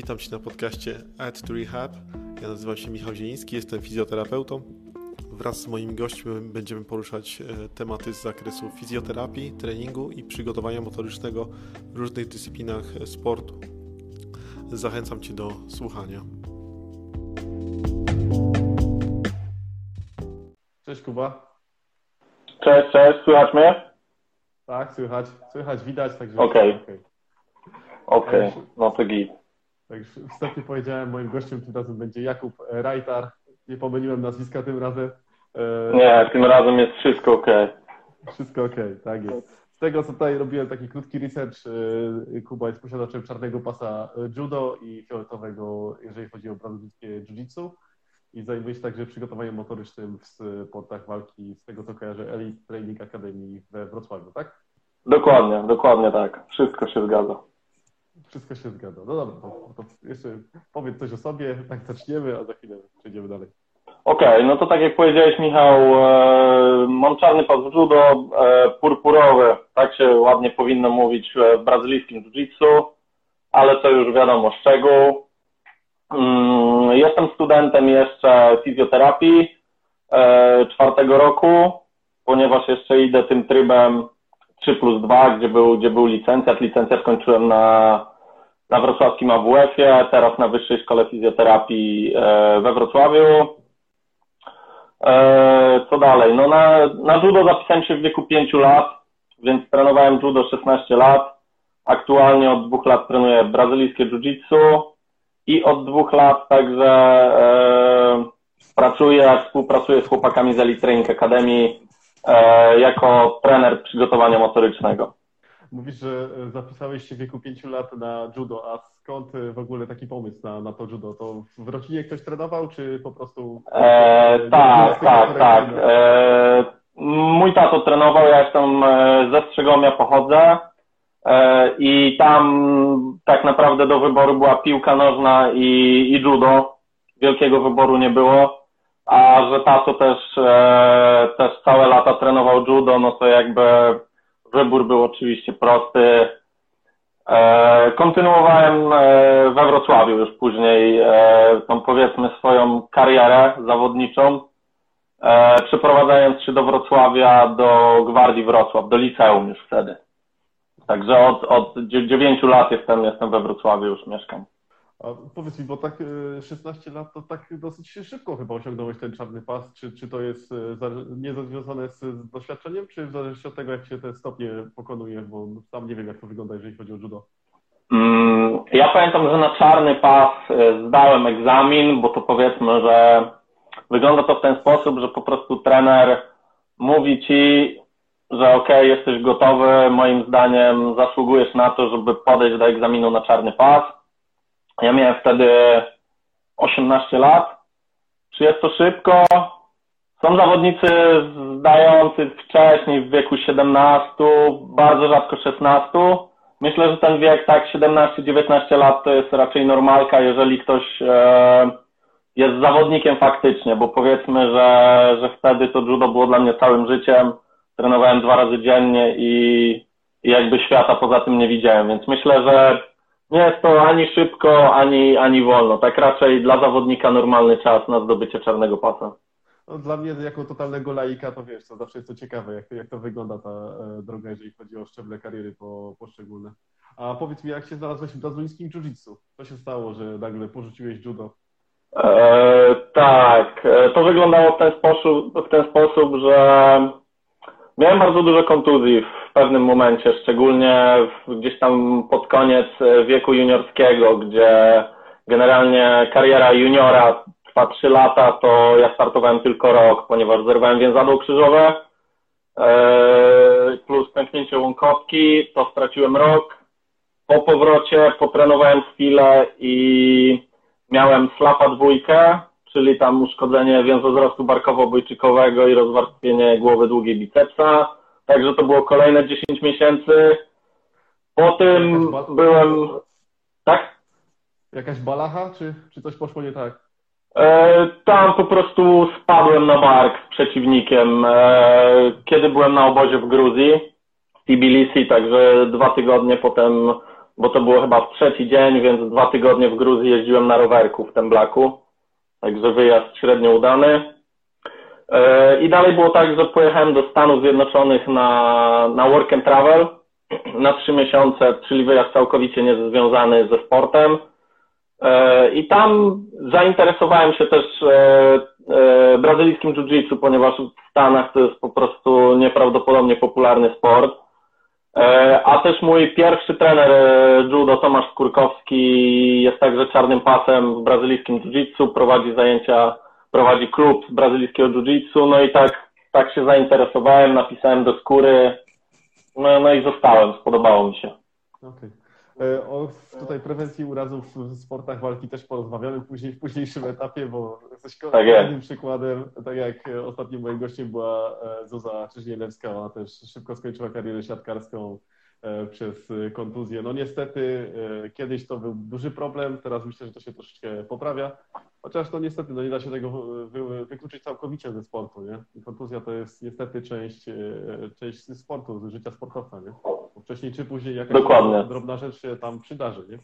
Witam Cię na podcaście Add to Rehab. Ja nazywam się Michał Zieliński, jestem fizjoterapeutą. Wraz z moimi gośćmi będziemy poruszać e, tematy z zakresu fizjoterapii, treningu i przygotowania motorycznego w różnych dyscyplinach sportu. Zachęcam Cię do słuchania. Cześć Kuba. Cześć, cześć, słychać mnie? Tak, słychać, słychać, widać, także... Okej. Okej, okay. no to git. Tak już wstępnie powiedziałem, moim gościem tym razem będzie Jakub Rajtar. Nie pomyliłem nazwiska tym razem. E, Nie, tym razem jest wszystko ok. Wszystko ok, tak jest. Z tego, co tutaj robiłem taki krótki research, e, Kuba jest posiadaczem czarnego pasa judo i fioletowego, jeżeli chodzi o brazylijskie jiu-jitsu i zajmuje się także przygotowaniem motorycznym w sportach walki, z tego co kojarzę, Elite Training Academy we Wrocławiu, tak? Dokładnie, dokładnie tak. Wszystko się zgadza. Wszystko się zgadza. No dobra, to, to jeszcze powiedz coś o sobie, tak zaczniemy, a za chwilę przejdziemy dalej. Okej, okay, no to tak jak powiedziałeś Michał, e, mam czarny pas w judo, e, purpurowy, tak się ładnie powinno mówić w brazylijskim jiu-jitsu, ale to już wiadomo szczegół. Mm, jestem studentem jeszcze fizjoterapii e, czwartego roku, ponieważ jeszcze idę tym trybem 3 plus 2, gdzie był, gdzie był licencjat. Licencjat skończyłem na, na wrocławskim AWF-ie, teraz na Wyższej Szkole Fizjoterapii e, we Wrocławiu. E, co dalej? No na, na judo zapisałem się w wieku 5 lat, więc trenowałem judo 16 lat. Aktualnie od dwóch lat trenuję brazylijskie jiu-jitsu i od dwóch lat także e, pracuję, współpracuję z chłopakami z Elite Training Academy e, jako trener przygotowania motorycznego. Mówisz, że zapisałeś się w wieku 5 lat na judo, a skąd w ogóle taki pomysł na, na to judo? To w rodzinie ktoś trenował, czy po prostu... E, tak, tak, tak. E, mój tato trenował, ja jestem e, ze Strzegomia, pochodzę. E, I tam tak naprawdę do wyboru była piłka nożna i, i judo. Wielkiego wyboru nie było. A że tato też, e, też całe lata trenował judo, no to jakby wybór był oczywiście prosty. E, kontynuowałem we Wrocławiu już później tą powiedzmy swoją karierę zawodniczą, przeprowadzając się do Wrocławia, do Gwardii Wrocław, do liceum już wtedy. Także od, od 9 lat jestem, jestem we Wrocławiu, już mieszkam. A powiedz mi, bo tak 16 e, lat to tak dosyć szybko chyba osiągnąłeś ten czarny pas. Czy, czy to jest e, nie związane z doświadczeniem, czy w zależności od tego, jak się te stopnie pokonuje? Bo sam nie wiem, jak to wygląda, jeżeli chodzi o judo. Mm, ja pamiętam, że na czarny pas e, zdałem egzamin, bo to powiedzmy, że wygląda to w ten sposób, że po prostu trener mówi ci, że ok, jesteś gotowy, moim zdaniem zasługujesz na to, żeby podejść do egzaminu na czarny pas. Ja miałem wtedy 18 lat. Czy jest to szybko? Są zawodnicy zdający wcześniej w wieku 17, bardzo rzadko 16. Myślę, że ten wiek tak 17-19 lat to jest raczej normalka, jeżeli ktoś e, jest zawodnikiem faktycznie, bo powiedzmy, że, że wtedy to judo było dla mnie całym życiem trenowałem dwa razy dziennie i, i jakby świata poza tym nie widziałem, więc myślę, że nie jest to ani szybko, ani, ani wolno. Tak raczej dla zawodnika normalny czas na zdobycie czarnego pasa. No, dla mnie jako totalnego laika to wiesz, to zawsze jest to ciekawe, jak, jak to wygląda ta e, droga, jeżeli chodzi o szczeble kariery po, poszczególne. A powiedz mi, jak się znalazłeś w brazylijskim jiu-jitsu? Co się stało, że nagle porzuciłeś judo? E, tak, e, to wyglądało w ten sposób, w ten sposób że Miałem bardzo dużo kontuzji w pewnym momencie, szczególnie gdzieś tam pod koniec e, wieku juniorskiego, gdzie generalnie kariera juniora trwa 3 lata, to ja startowałem tylko rok, ponieważ zerwałem więzadło krzyżowe e, plus pęknięcie łąkotki, to straciłem rok. Po powrocie potrenowałem chwilę i miałem slapa dwójkę, czyli tam uszkodzenie więzozrostu barkowo-bojczykowego i rozwarstwienie głowy długiej bicepsa. Także to było kolejne 10 miesięcy. Po tym byłem... Tak? Jakaś balacha, czy, czy coś poszło nie tak? E, tam po prostu spadłem na bark z przeciwnikiem, e, kiedy byłem na obozie w Gruzji, w Tbilisi, także dwa tygodnie potem bo to było chyba w trzeci dzień, więc dwa tygodnie w Gruzji jeździłem na rowerku w Temblaku. Także wyjazd średnio udany. E, I dalej było tak, że pojechałem do Stanów Zjednoczonych na, na work and travel na trzy miesiące, czyli wyjazd całkowicie niezwiązany ze sportem. E, I tam zainteresowałem się też e, brazylijskim jiu-jitsu, ponieważ w Stanach to jest po prostu nieprawdopodobnie popularny sport. A też mój pierwszy trener judo, Tomasz Skórkowski, jest także czarnym pasem w brazylijskim jiu-jitsu, prowadzi zajęcia prowadzi klub brazylijskiego jiu-jitsu, no i tak, tak się zainteresowałem, napisałem do skóry, no, no i zostałem, spodobało mi się. Okay. E, o tutaj prewencji urazów w sportach walki też porozmawiamy później w późniejszym etapie, bo jesteś tak kolejnym tak przykładem, tak jak ostatnim moim gościem była e, Zuza Czyźnielewska, ona też szybko skończyła karierę siatkarską przez kontuzję. No niestety kiedyś to był duży problem, teraz myślę, że to się troszeczkę poprawia, Chociaż no niestety no nie da się tego wy, wykluczyć całkowicie ze sportu, nie? I kontuzja to jest niestety część, e, część sportu, życia sportowca, nie? Bo wcześniej czy później jakaś dokładnie. drobna rzecz się tam przydarzy, nie?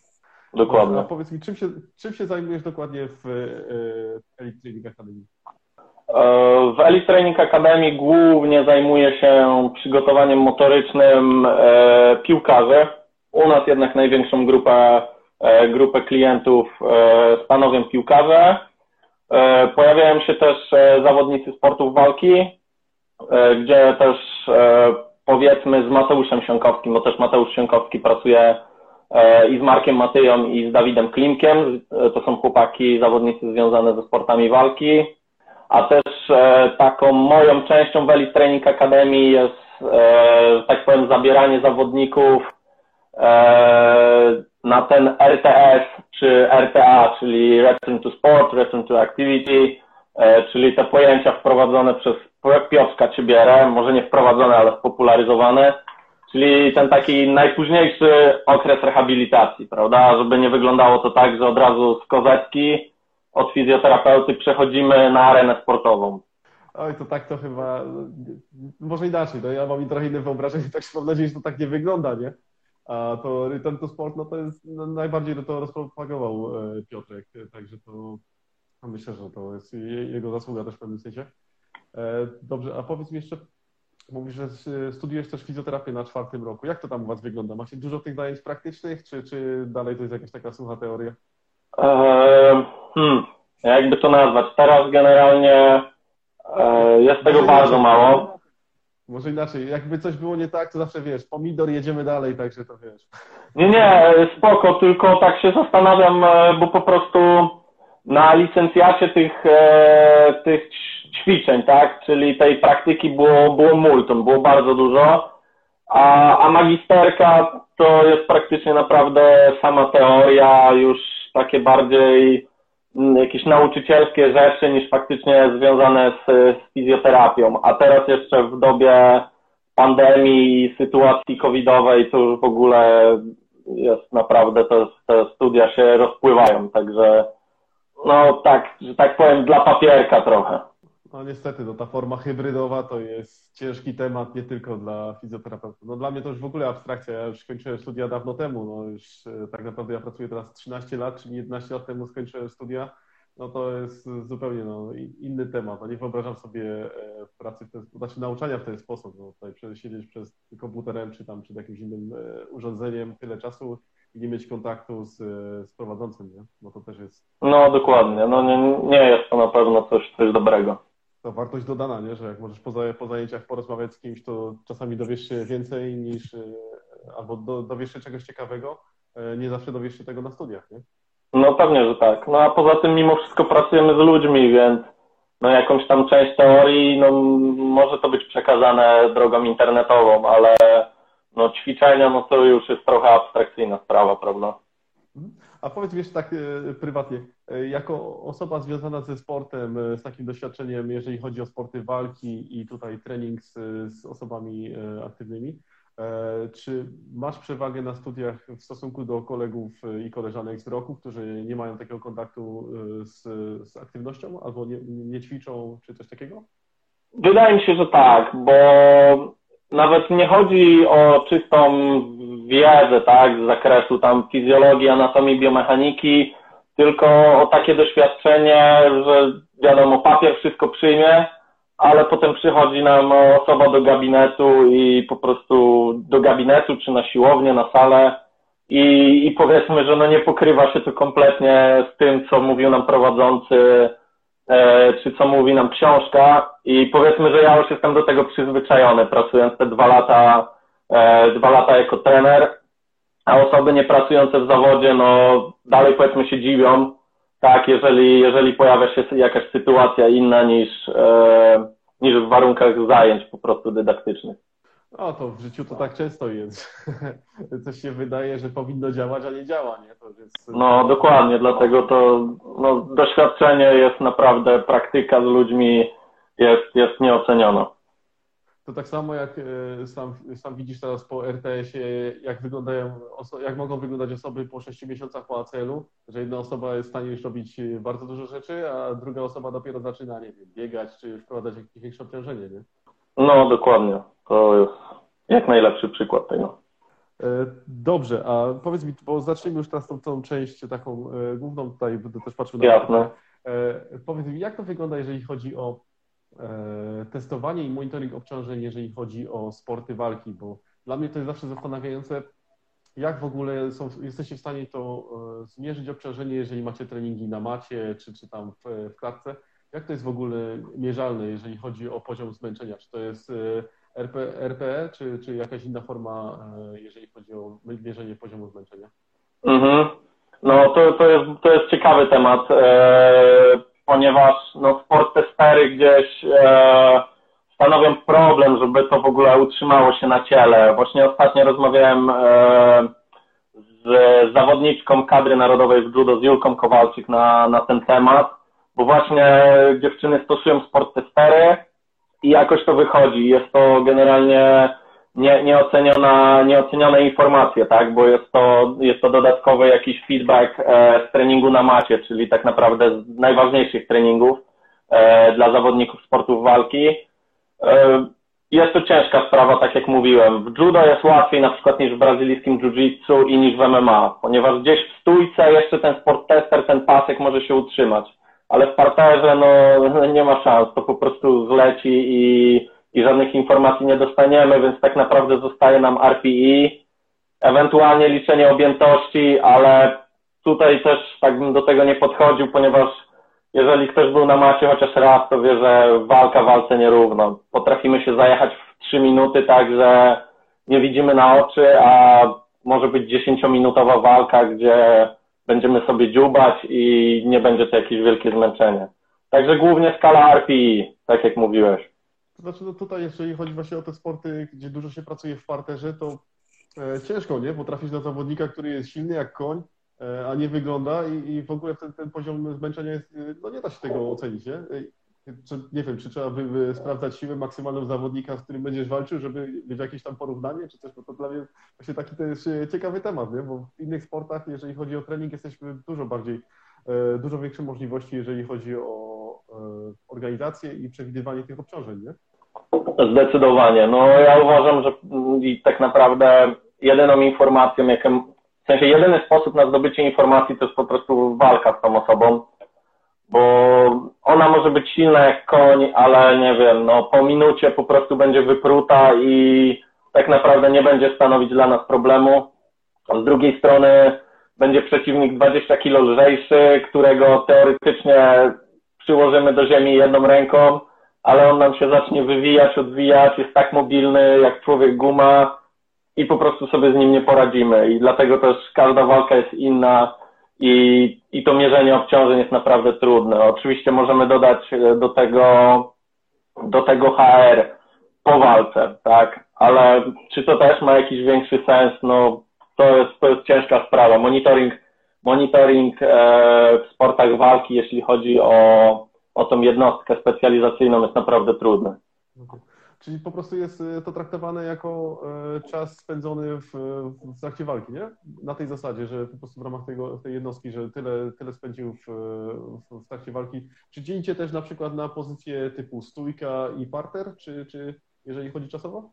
Dokładnie. A powiedz mi, czym się, czym się zajmujesz dokładnie w e, Elite Training Academy? E, w Elite Training Academy głównie zajmuję się przygotowaniem motorycznym piłkarzy. U nas jednak największą grupę E, grupę klientów e, stanowią piłkarze. E, pojawiają się też zawodnicy sportów walki, gdzie też powiedzmy z Mateuszem Siąkowskim, bo też Mateusz Siąkowski pracuje i z Markiem Matyją i z Dawidem Klimkiem. To są chłopaki, zawodnicy związane ze sportami walki. A też taką moją częścią w Elite Training Academy jest, tak powiem, zabieranie zawodników na ten RTS czy RTA, czyli Return to Sport, Return to Activity, e, czyli te pojęcia wprowadzone przez Piotrka Cybierę, może nie wprowadzone, ale spopularyzowane, czyli ten taki najpóźniejszy okres rehabilitacji, prawda, żeby nie wyglądało to tak, że od razu z kozetki od fizjoterapeuty przechodzimy na arenę sportową. Oj, to tak to chyba, może inaczej, no ja mam trochę inne wyobrażenie, tak mam nadzieję, że to tak nie wygląda, nie? A to Return to Sport, no to jest no, najbardziej to rozpropagował e, Piotrek, także to myślę, że to jest jego zasługa też w pewnym sensie. E, dobrze, a powiedz mi jeszcze, mówisz, że studiujesz też fizjoterapię na czwartym roku. Jak to tam u Was wygląda? Macie dużo tych zajęć praktycznych, czy, czy dalej to jest jakaś taka sucha teoria? Eee, hmm, jakby to nazwać? Teraz generalnie e, jest tego bardzo mało. Może inaczej, jakby coś było nie tak, to zawsze wiesz, pomidor, jedziemy dalej, także to wiesz. Nie, nie, spoko, tylko tak się zastanawiam, e, bo po prostu na licencjacie tych, e, tych ćwiczeń, tak, czyli tej praktyki było, było multum, było bardzo dużo, a, a magisterka to jest praktycznie naprawdę sama teoria, już takie bardziej Mm, jakieś nauczycielskie rzeczy niż faktycznie związane z, z fizjoterapią. A teraz jeszcze w dobie pandemii, sytuacji covidowej, to już w ogóle jest naprawdę, te, te studia się rozpływają, także no tak, że tak powiem, dla papierka trochę. No niestety, no ta forma hybrydowa to jest ciężki temat nie tylko dla fizjoterapeutów. No dla mnie to już w ogóle abstrakcja. Ja już skończyłem studia dawno temu. No już e, tak naprawdę ja pracuję teraz 13 lat, czyli 11 lat temu skończyłem studia. No to jest zupełnie no, inny temat. No nie wyobrażam sobie e, pracy, w ten, znaczy nauczania w ten sposób. No, tutaj siedzieć przez komputerem czy tam przed jakimś innym e, urządzeniem tyle czasu i nie mieć kontaktu z, z prowadzącym, nie? Bo to też jest... No dokładnie. No nie, nie jest to na pewno coś, coś dobrego to wartość dodana, nie? że jak możesz po, po zajęciach porozmawiać z kimś, to czasami dowiesz się więcej niż, e, albo do, dowiesz się czegoś ciekawego, e, nie zawsze dowiesz się tego na studiach, nie? No pewnie, że tak. No a poza tym mimo wszystko pracujemy z ludźmi, więc no jakąś tam część teorii, no może to być przekazane drogą internetową, ale no ćwiczenia, no to już jest trochę abstrakcyjna sprawa, prawda? Mhm. A powiedz mi jeszcze tak e, prywatnie, e, jako osoba związana ze sportem, e, z takim doświadczeniem, jeżeli chodzi o sporty walki i tutaj trening z, z osobami aktywnymi, czy masz przewagę na studiach w stosunku do kolegów i koleżanek z roku, którzy nie mają takiego kontaktu z, z aktywnością albo nie, nie ćwiczą, czy coś takiego? Wydaje mi się, że tak, bo nawet nie chodzi o czystą wiedzę, tak, z zakresu tam fizjologii, anatomii, biomechaniki, tylko o takie doświadczenie, że wiadomo, papier wszystko przyjmie, ale potem przychodzi nam osoba do gabinetu i po prostu do gabinetu, czy na siłownię, na salę i, i powiedzmy, że no nie pokrywa się to kompletnie z tym, co mówił nam prowadzący, e, czy co mówi nam książka i powiedzmy, że ja już jestem do tego przyzwyczajony, pracując te dwa lata, dwa lata jako trener, a osoby nie pracujące w zawodzie, no dalej powiedzmy się dziwią, tak, jeżeli, jeżeli pojawia się jakaś sytuacja inna niż, e, niż w warunkach zajęć po prostu dydaktycznych. No to w życiu to tak często jest. Coś się wydaje, że powinno działać, a nie działa, nie? To jest... No dokładnie, dlatego to no, doświadczenie jest naprawdę, praktyka z ludźmi jest, jest nieoceniona. To tak samo jak e, sam, sam widzisz teraz po RTS-ie, jak wyglądają, jak mogą wyglądać osoby po 6 miesiącach po ACL-u, że jedna osoba jest w stanie już robić bardzo dużo rzeczy, a druga osoba dopiero zaczyna, nie wiem, biegać czy wprowadzać jakieś większe obciążenie, nie? No dokładnie, to jest jak najlepszy przykład tego. E, dobrze, a powiedz mi, bo zacznijmy już teraz tą, tą część taką e, główną tutaj, będę też patrzył na Jasne. Powiedz mi, jak to wygląda, jeżeli chodzi o E, testowanie i monitoring obciążeń, jeżeli chodzi o sporty walki, bo dla mnie to jest zawsze zastanawiające, jak w ogóle są, jesteście w stanie to e, zmierzyć obciążenie, jeżeli macie treningi na macie, czy, czy tam w, w klatce. Jak to jest w ogóle mierzalne, jeżeli chodzi o poziom zmęczenia? Czy to jest e, RP, RPE, czy, czy jakaś inna forma, jeżeli chodzi o mierzenie poziomu zmęczenia? Mhm. No to, to, jest, to jest ciekawy temat ponieważ no, sport testery gdzieś e, stanowią problem, żeby to w ogóle utrzymało się na ciele. Właśnie ostatnio rozmawiałem e, z zawodniczką kadry narodowej w judo, z Julką Kowalczyk na, na ten temat, bo właśnie dziewczyny stosują sport testery i jakoś to wychodzi. Jest to generalnie nie, nieoceniona, nieocenione informacje, tak, bo jest to, jest to dodatkowy jakiś feedback e, z treningu na macie, czyli tak naprawdę z najważniejszych treningów e, dla zawodników sportów walki. E, jest to ciężka sprawa, tak jak mówiłem. W judo jest łatwiej na przykład niż w brazylijskim jiu-jitsu i niż w MMA, ponieważ gdzieś w stójce jeszcze ten sport tester, ten pasek może się utrzymać, ale w parterze no nie ma szans, to po prostu zleci i i żadnych informacji nie dostaniemy, więc tak naprawdę zostaje nam RPI, ewentualnie liczenie objętości, ale tutaj też tak bym do tego nie podchodził, ponieważ jeżeli ktoś był na macie chociaż raz, to wie, że walka walce nierówno. Potrafimy się zajechać w 3 minuty tak, że nie widzimy na oczy, a może być 10-minutowa walka, gdzie będziemy sobie dziubać i nie będzie to jakieś wielkie zmęczenie. Także głównie skala RPI, tak jak mówiłeś. To znaczy, no tutaj, jeżeli chodzi właśnie o te sporty, gdzie dużo się pracuje w parterze, to e, ciężko, nie? Bo trafić na zawodnika, który jest silny jak koń, e, a nie wygląda i, i w ogóle ten, ten poziom zmęczenia jest, e, no nie da się tego ocenić, nie? Czy, nie wiem, czy trzeba by, by sprawdzać siłę maksymalną zawodnika, z którym będziesz walczył, żeby mieć jakieś tam porównanie, czy coś, bo to dla mnie właśnie taki to jest ciekawy temat, nie? Bo w innych sportach, jeżeli chodzi o trening, jesteśmy dużo bardziej, dużo większe możliwości, jeżeli chodzi o organizację i przewidywanie tych obciążeń, nie? Zdecydowanie. No ja uważam, że tak naprawdę jedyną informacją, w sensie jedyny sposób na zdobycie informacji to jest po prostu walka z tą osobą, bo ona może być silna jak koń, ale nie wiem, no po minucie po prostu będzie wypruta i tak naprawdę nie będzie stanowić dla nas problemu. Z drugiej strony będzie przeciwnik 20 kilo lżejszy, którego teoretycznie przyłożymy do ziemi jedną ręką, ale on nam się zacznie wywijać, odwijać, jest tak mobilny jak człowiek guma i po prostu sobie z nim nie poradzimy. I dlatego też każda walka jest inna i, i to mierzenie obciążeń jest naprawdę trudne. Oczywiście możemy dodać e, do tego, do tego HR po walce, tak? Ale czy to też ma jakiś większy sens? No, to jest, to jest ciężka sprawa. Monitoring, monitoring e, w sportach walki, jeśli chodzi o o tą jednostkę specjalizacyjną jest naprawdę trudne. Czyli po prostu jest y, to traktowane jako y, czas spędzony w, w trakcie walki, nie? Na tej zasadzie, że po prostu w ramach tego, tej jednostki, że tyle, tyle spędził w, w, w trakcie walki. Czy dzielicie też na przykład na pozycje typu stójka i parter, czy, czy jeżeli chodzi czasowo?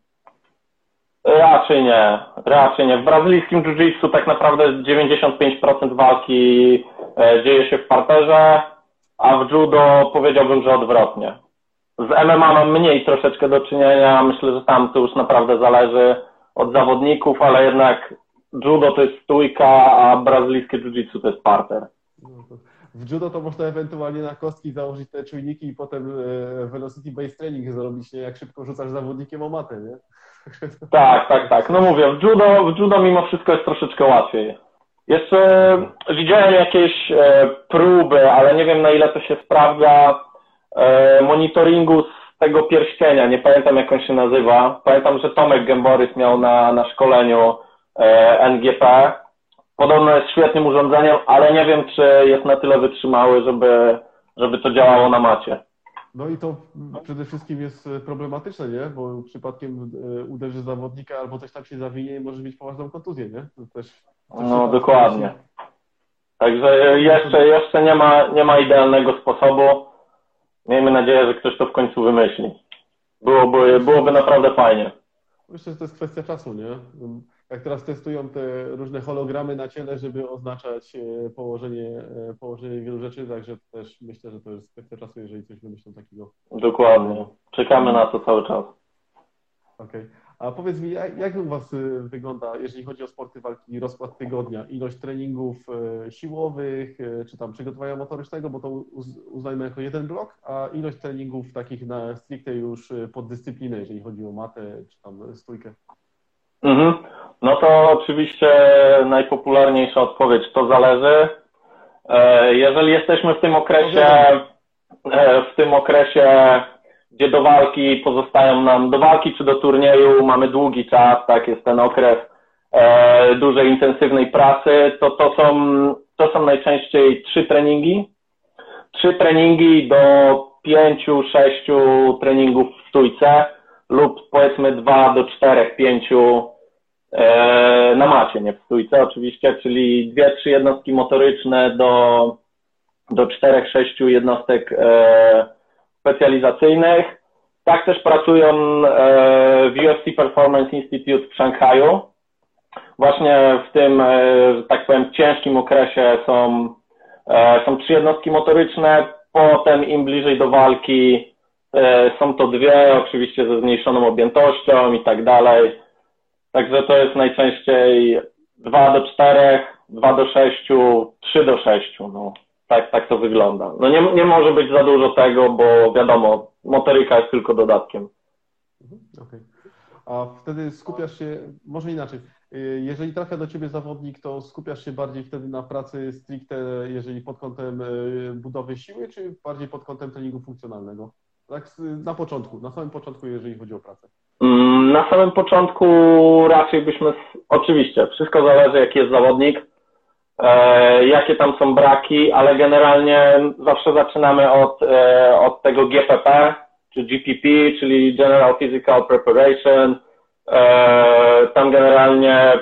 Raczej nie, raczej nie. W brazylijskim jiu-jitsu tak naprawdę 95% walki e, dzieje się w parterze, a w judo powiedziałbym, że odwrotnie. Z MMA mam mniej troszeczkę do czynienia, myślę, że tam to już naprawdę zależy od zawodników, ale jednak judo to jest stójka, a brazylijskie jiu-jitsu to jest parter. No w judo to można ewentualnie na kostki założyć te czujniki i potem e, velocity based training zrobić, nie? Jak szybko rzucasz zawodnikiem o matę, nie? Tak, tak, tak. No mówię, w judo, w judo mimo wszystko jest troszeczkę łatwiej. Jeszcze widziałem jakieś e, próby, ale nie wiem na ile to się sprawdza, e, monitoringu z tego pierścienia. Nie pamiętam jak on się nazywa. Pamiętam, że Tomek Gęborys miał na, na szkoleniu e, NGP. Podobno jest świetnym urządzeniem, ale nie wiem, czy jest na tyle wytrzymały, żeby, żeby to działało na macie. No i to przede wszystkim jest e, problematyczne, nie? Bo przypadkiem e, uderzy zawodnika albo coś tam się zawinie i może mieć poważną kontuzję, nie? To też, No dokładnie. Także jeszcze, jeszcze nie ma, nie ma idealnego sposobu. Miejmy nadzieję, że ktoś to w końcu wymyśli. Byłoby, byłoby naprawdę fajnie. Myślę, że to jest kwestia czasu, nie? Jak teraz testują te różne hologramy na ciele, żeby oznaczać e, położenie, e, położenie wielu rzeczy, także też myślę, że to jest kwestia czasu, jeżeli coś wymyślą takiego. Dokładnie. Czekamy na to cały czas. Okej. A powiedz mi, jak, u Was y, wygląda, jeżeli chodzi o sporty walki, rozkład tygodnia? Ilość treningów e, siłowych, e, czy tam przygotowania motorycznego, bo to uz- uznajmy jako jeden blok, a ilość treningów takich na stricte już e, poddyscyplinę, jeżeli chodzi o matę, czy tam stójkę? Mhm. No to oczywiście najpopularniejsza odpowiedź to zależy. E, Jeżeli jesteśmy w tym okresie, e, w tym okresie, gdzie do walki pozostają nam, do walki czy do turnieju mamy długi czas, tak, jest ten okres e, dużej, intensywnej pracy, to to są, to są najczęściej trzy treningi. Trzy treningi do pięciu, sześciu treningów w stójce lub powiedzmy dwa do czterech, pięciu na macie, nie w stójce oczywiście, czyli dwie, trzy jednostki motoryczne do, do czterech, sześciu jednostek e, specjalizacyjnych. Tak też pracują e, w UFC Performance Institute w Szanghaju. Właśnie w tym, e, że tak powiem, ciężkim okresie są, e, są trzy jednostki motoryczne, potem im bliżej do walki e, są to dwie, oczywiście ze zmniejszoną objętością i tak dalej. Także to jest najczęściej 2 do 4, 2 do 6, 3 do 6. No, tak, tak to wygląda. No nie, nie może być za dużo tego, bo wiadomo, motoryka jest tylko dodatkiem. Mhm, Okej. A wtedy skupiasz się, może inaczej, y, jeżeli trafia do ciebie zawodnik, to skupiasz się bardziej wtedy na pracy stricte, jeżeli pod kątem y, budowy siły, czy bardziej pod kątem treningu funkcjonalnego? Tak na początku, na samym początku, jeżeli chodzi o pracę. Mm, Na samym początku raczej byśmy, oczywiście, wszystko zależy jaki jest zawodnik, e, jakie tam są braki, ale generalnie zawsze zaczynamy od, e, od tego GPP, czy GPP, czyli General Physical Preparation. E, tam generalnie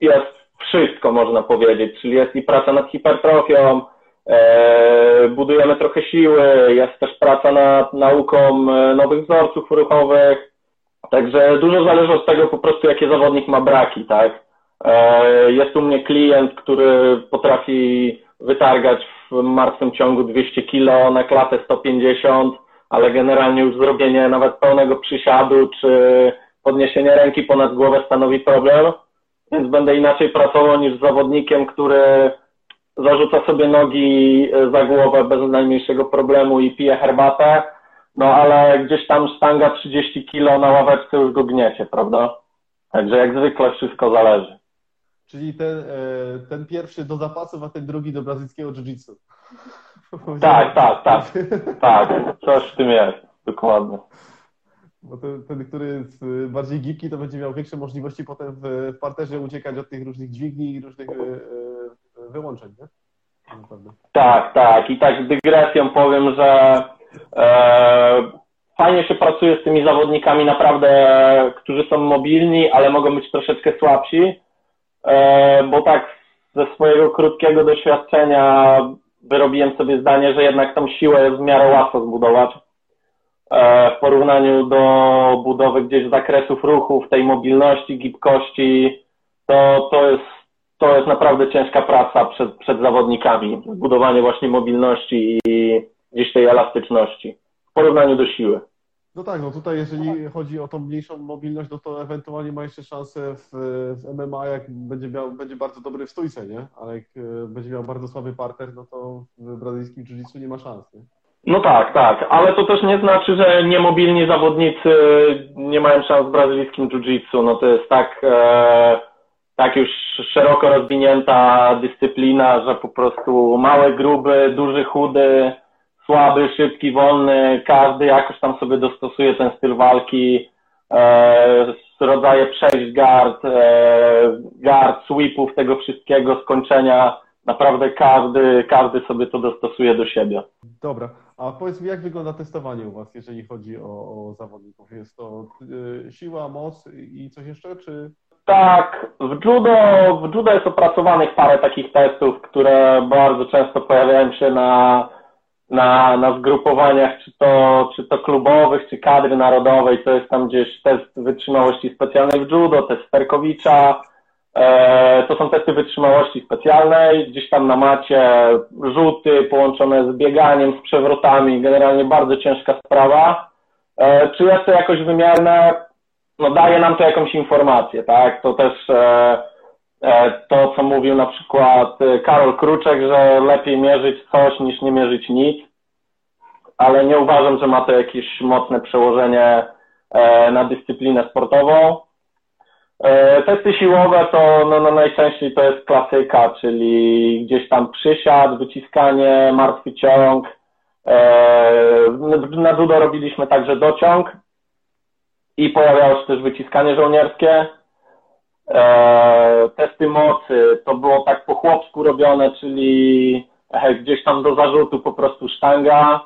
jest wszystko, można powiedzieć, czyli jest i praca nad hipertrofią, budujemy trochę siły, jest też praca nad nauką nowych wzorców ruchowych, Także dużo zależy od tego po prostu, jakie zawodnik ma braki, tak? E, Jest u mnie klient, który potrafi wytargać w martwym ciągu 200 kilo na klatę 150, ale generalnie już zrobienie nawet pełnego przysiadu czy podniesienie ręki ponad głowę stanowi problem, więc będę inaczej pracował niż z zawodnikiem, który zarzuca sobie nogi za głowę bez najmniejszego problemu i pije herbatę, no ale gdzieś tam sztanga 30 kilo na ławeczce już go gniecie, prawda? Także jak zwykle wszystko zależy. Czyli ten, e, ten pierwszy do zapasów, a ten drugi do brazylijskiego jiu-jitsu. Tak, tak, tak. Tak, coś w tym jest, dokładnie. Bo ten, ten, który jest y, bardziej gibki, to będzie miał większe możliwości potem w, w parterze uciekać od tych różnych dźwigni i różnych y, wyłączeń, nie? Tak. Tak, tak. I tak dygresją powiem, że e, fajnie się pracuje z tymi zawodnikami naprawdę, którzy są mobilni, ale mogą być troszeczkę słabsi, e, bo tak ze swojego krótkiego doświadczenia wyrobiłem sobie zdanie, że jednak tą siłę jest w miarę łatwo zbudować. e, w porównaniu do budowy gdzieś zakresów ruchów, tej mobilności, gibkości, to, to jest to jest naprawdę ciężka praca przed, przed zawodnikami. Budowanie właśnie mobilności i gdzieś tej elastyczności w porównaniu do siły. No tak, no tutaj jeżeli chodzi o tą mniejszą mobilność, no to ewentualnie ma jeszcze szansę w, w MMA, jak będzie, miał, będzie bardzo dobry w stójce, nie? Ale jak e, będzie miał bardzo słaby parter, no to w brazylijskim jiu nie ma szans, nie? No tak, tak, ale to też nie znaczy, że niemobilni zawodnicy nie mają szans w brazylijskim jiu-jitsu. No to jest tak, e, tak już szeroko rozwinięta dyscyplina, że po prostu mały, gruby, duży, chudy, słaby, szybki, wolny, każdy jakoś tam sobie dostosuje ten styl walki, e, rodzaje przejść guard, e, guard, sweepów, tego wszystkiego, skończenia. Naprawdę każdy, każdy sobie to dostosuje do siebie. Dobra, a powiedz mi, jak wygląda testowanie u Was, jeżeli chodzi o, o zawodników? Jest to y, siła, moc i coś jeszcze, czy... Tak, w judo, w judo jest opracowanych parę takich testów, które bardzo często pojawiają się na na, na zgrupowaniach, czy to, czy to klubowych, czy kadry narodowej, to jest tam gdzieś test wytrzymałości specjalnej w judo, test Sterkowicza, e, to są testy wytrzymałości specjalnej, gdzieś tam na macie rzuty połączone z bieganiem, z przewrotami, generalnie bardzo ciężka sprawa. E, czy jest to jakoś wymierne? No daje nam to jakąś informację, tak? To też e, to, co mówił na przykład e, Karol Kruczek, że lepiej mierzyć coś niż nie mierzyć nic, ale nie uważam, że ma to jakieś mocne przełożenie e, na dyscyplinę sportową. Testy siłowe to no, no najczęściej to jest klasyka, czyli gdzieś tam przysiad, wyciskanie, martwy ciąg. Na judo robiliśmy także dociąg i pojawiało się też wyciskanie żołnierskie. E, testy mocy, to było tak po chłopsku robione, czyli e, gdzieś tam do zarzutu po prostu sztanga.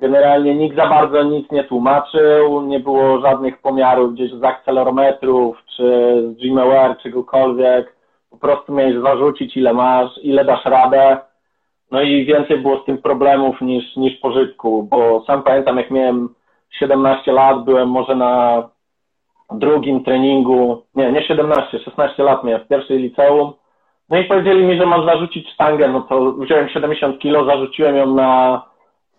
Generalnie nikt za bardzo nic nie tłumaczył, nie było żadnych pomiarów gdzieś z akcelerometrów, czy z GMWR, czegokolwiek. Po prostu miałeś zarzucić ile masz, ile dasz radę. No i więcej było z tym problemów niż, niż pożytku, bo sam pamiętam jak miałem 17 lat, byłem może na drugim treningu, nie, nie 17, 16 lat miałem w pierwszej liceum. No i powiedzieli mi, że mam zarzucić sztangę, no to wziąłem 70 kilo, zarzuciłem ją na,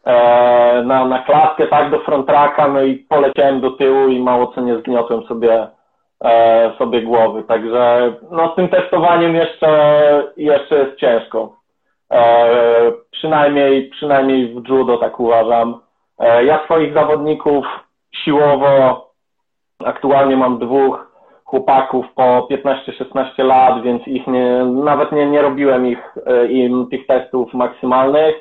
e, na, na klatkę, tak, do frontraka, no i poleciałem do tyłu i mało co nie zgniotłem sobie, e, sobie głowy. Także no z tym testowaniem jeszcze, jeszcze jest ciężko. E, przynajmniej, przynajmniej w judo tak uważam. E, ja swoich zawodników siłowo Aktualnie mam dwóch chłopaków po 15-16 lat, więc ich nie, nawet nie, nie robiłem ich, e, im tych testów maksymalnych.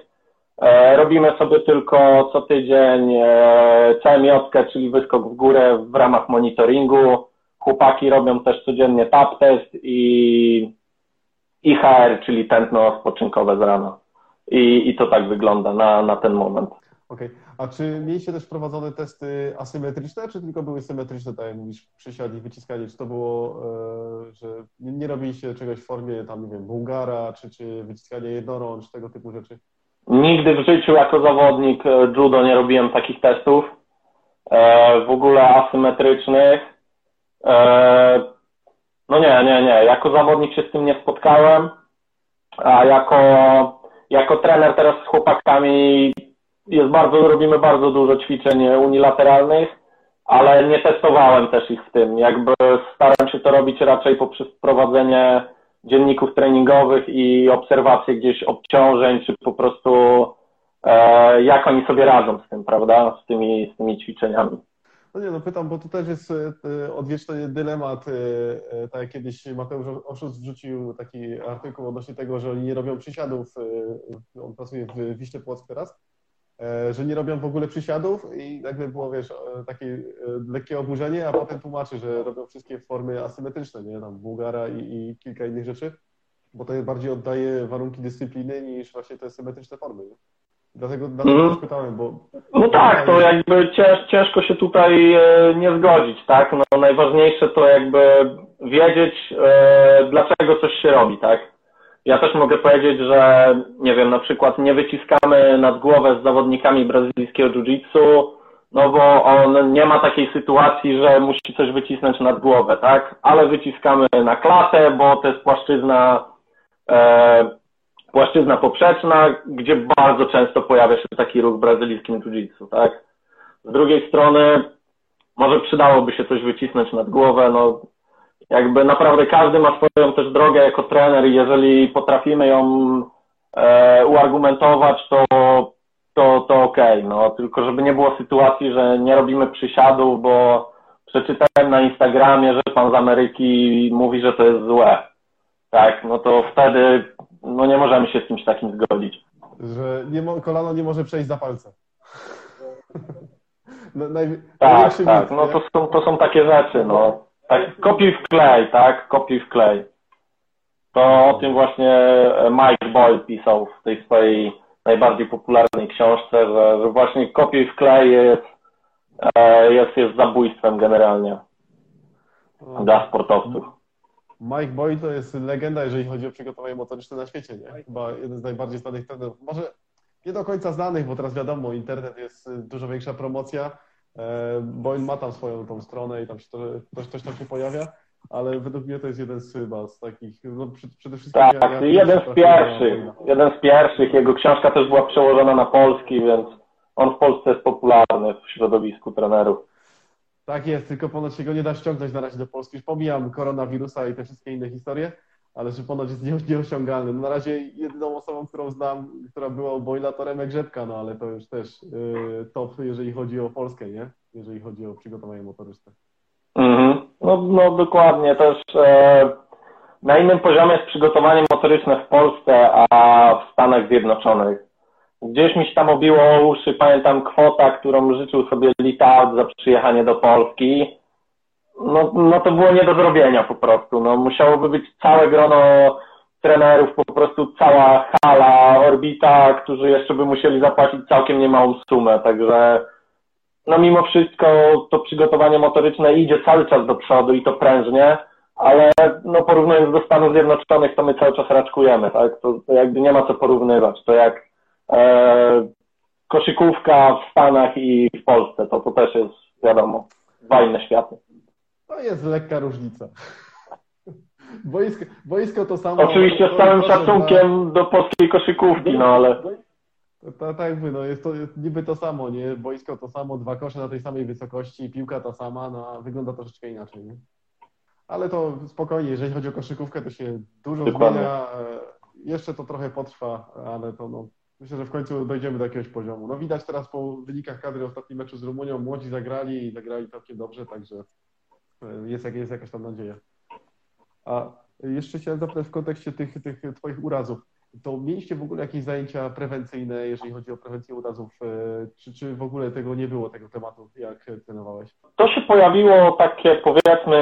E, robimy sobie tylko co tydzień e, CMJ, czyli wyskok w górę w ramach monitoringu. Chłopaki robią też codziennie tap test i IHR, czyli tętno spoczynkowe z rana. I, i to tak wygląda na, na ten moment. Okej. Okay. A czy mieliście też prowadzone testy asymetryczne, czy tylko były symetryczne, tak jak mówisz, przysiad wyciskanie? Czy to było, e, że nie robiliście czegoś w formie tam, nie wiem, Bułgara, czy, czy jednorącz, tego typu rzeczy? Nigdy w życiu jako zawodnik e, judo nie robiłem takich testów. E, w ogóle asymetrycznych. No nie, nie, nie. Jako zawodnik się z tym nie spotkałem, a jako, jako trener teraz z chłopakami jest bardzo, robimy bardzo dużo ćwiczeń unilateralnych, ale nie testowałem też ich w tym. Jakby staram się to robić raczej poprzez prowadzenie dzienników treningowych i obserwacje gdzieś obciążeń, czy po prostu e, jak oni sobie radzą z tym, prawda, z tymi, z tymi ćwiczeniami. No nie, no pytam, bo tu też jest e, odwieczny dylemat. E, e, tak jak kiedyś Mateusz Oszust wrzucił taki artykuł odnośnie tego, że oni nie robią przysiadów. On pracuje w Wiśle Płock teraz że nie robią w ogóle przysiadów i nagle było, wiesz, e, takie e, lekkie oburzenie, a potem tłumaczy, że robią wszystkie formy asymetryczne, nie? Tam Bułgara i, i kilka innych rzeczy, bo to bardziej oddaje warunki dyscypliny niż właśnie te symetryczne formy. Nie? Dlatego, dlatego mm. pytałem, bo... No tak, to jakby ciężko się tutaj nie zgodzić, tak? No najważniejsze to jakby wiedzieć, dlaczego coś się robi, tak? Ja też mogę powiedzieć, że nie wiem, na przykład nie wyciskamy nad głowę z zawodnikami brazylijskiego jiu-jitsu, no bo on nie ma takiej sytuacji, że musi coś wycisnąć nad głowę, tak? Ale wyciskamy na klatę, bo to jest płaszczyzna, e, płaszczyzna poprzeczna, gdzie bardzo często pojawia się taki ruch w brazylijskim jiu-jitsu, tak? Z drugiej strony może przydałoby się coś wycisnąć nad głowę, no jakby naprawdę każdy ma swoją też drogę jako trener i jeżeli potrafimy ją e, uargumentować, to to, to okej, okay, no tylko żeby nie było sytuacji, że nie robimy przysiadów, bo przeczytałem na Instagramie, że pan z Ameryki mówi, że to jest złe. Tak, no to wtedy no nie możemy się z czymś takim zgodzić. Że nie, kolano nie może przejść za palce. no, naj, tak, tak, mit, no to są, to są takie rzeczy, no. Tak, kopiuj w klej, tak, kopiuj w klej. To o tym właśnie Mike Boyle pisał w tej swojej najbardziej popularnej książce, że, że właśnie kopiuj w klej jest, e, jest, jest zabójstwem generalnie dla sportowców. Mike Boyd to jest legenda, jeżeli chodzi o przygotowanie motoryczne na świecie, nie? Chyba jeden z najbardziej znanych trenerów. Może nie do końca znanych, bo teraz wiadomo, internet jest dużo większa promocja. E, Boyd ma tam swoją tą stronę i tam się to, coś, coś tam się pojawia ale według mnie to jest jeden z chyba z takich, no przede wszystkim... Tak, ja, ja jeden z pierwszych, jeden z pierwszych, jego książka też była przełożona na polski, więc on w Polsce jest popularny w środowisku trenerów. Tak jest, tylko ponoć się go nie da ściągnąć na razie do Polski. Już pomijam koronawirusa i te wszystkie inne historie, ale że ponoć jest nieosiągalny. No na razie jedyną osobą, którą znam, która była u Boyla, to Remek Rzepka, no ale to już też yy, top, jeżeli chodzi o Polskę, nie? Jeżeli chodzi o przygotowanie motoryczne. Mhm. No, no dokładnie, też e, na innym poziomie jest przygotowanie motoryczne w Polsce, a w Stanach Zjednoczonych. Gdzieś mi się tam obiło uszy, pamiętam kwota, którą życzył sobie Litaut za przyjechanie do Polski. No, no to było nie do zrobienia po prostu. No, musiałoby być całe grono trenerów, po prostu cała hala, orbita, którzy jeszcze by musieli zapłacić całkiem niemałą sumę, także no mimo wszystko to przygotowanie motoryczne idzie cały czas do przodu i to prężnie, ale no porównując do Stanów Zjednoczonych, to my cały czas raczkujemy, tak? To, jakby nie ma co porównywać. To jak e, koszykówka w Stanach i w Polsce, to to też jest, wiadomo, dwa inne światy. To jest lekka różnica. Boisko, boisko to samo. Oczywiście z całym szacunkiem do polskiej koszykówki, no ale... Tak jakby, no jest to jest niby to samo, nie? Boisko to samo, dwa kosze na tej samej wysokości, piłka ta sama, no a wygląda troszeczkę inaczej, nie? Ale to spokojnie, jeżeli chodzi o koszykówkę, to się dużo Dokładnie. zmienia. E, jeszcze to trochę potrwa, ale to no, myślę, że w końcu dojdziemy do jakiegoś poziomu. No widać teraz po wynikach kadry ostatnim meczu z Rumunią, młodzi zagrali i zagrali całkiem dobrze, także jest, jest jakaś tam nadzieja. A jeszcze chciałem zapytać w kontekście tych, tych Twoich urazów to mieliście w ogóle jakieś zajęcia prewencyjne, jeżeli chodzi o prewencję urazów, e, czy, czy w ogóle tego nie było, tego tematu, jak trenowałeś? To się pojawiło takie, powiedzmy,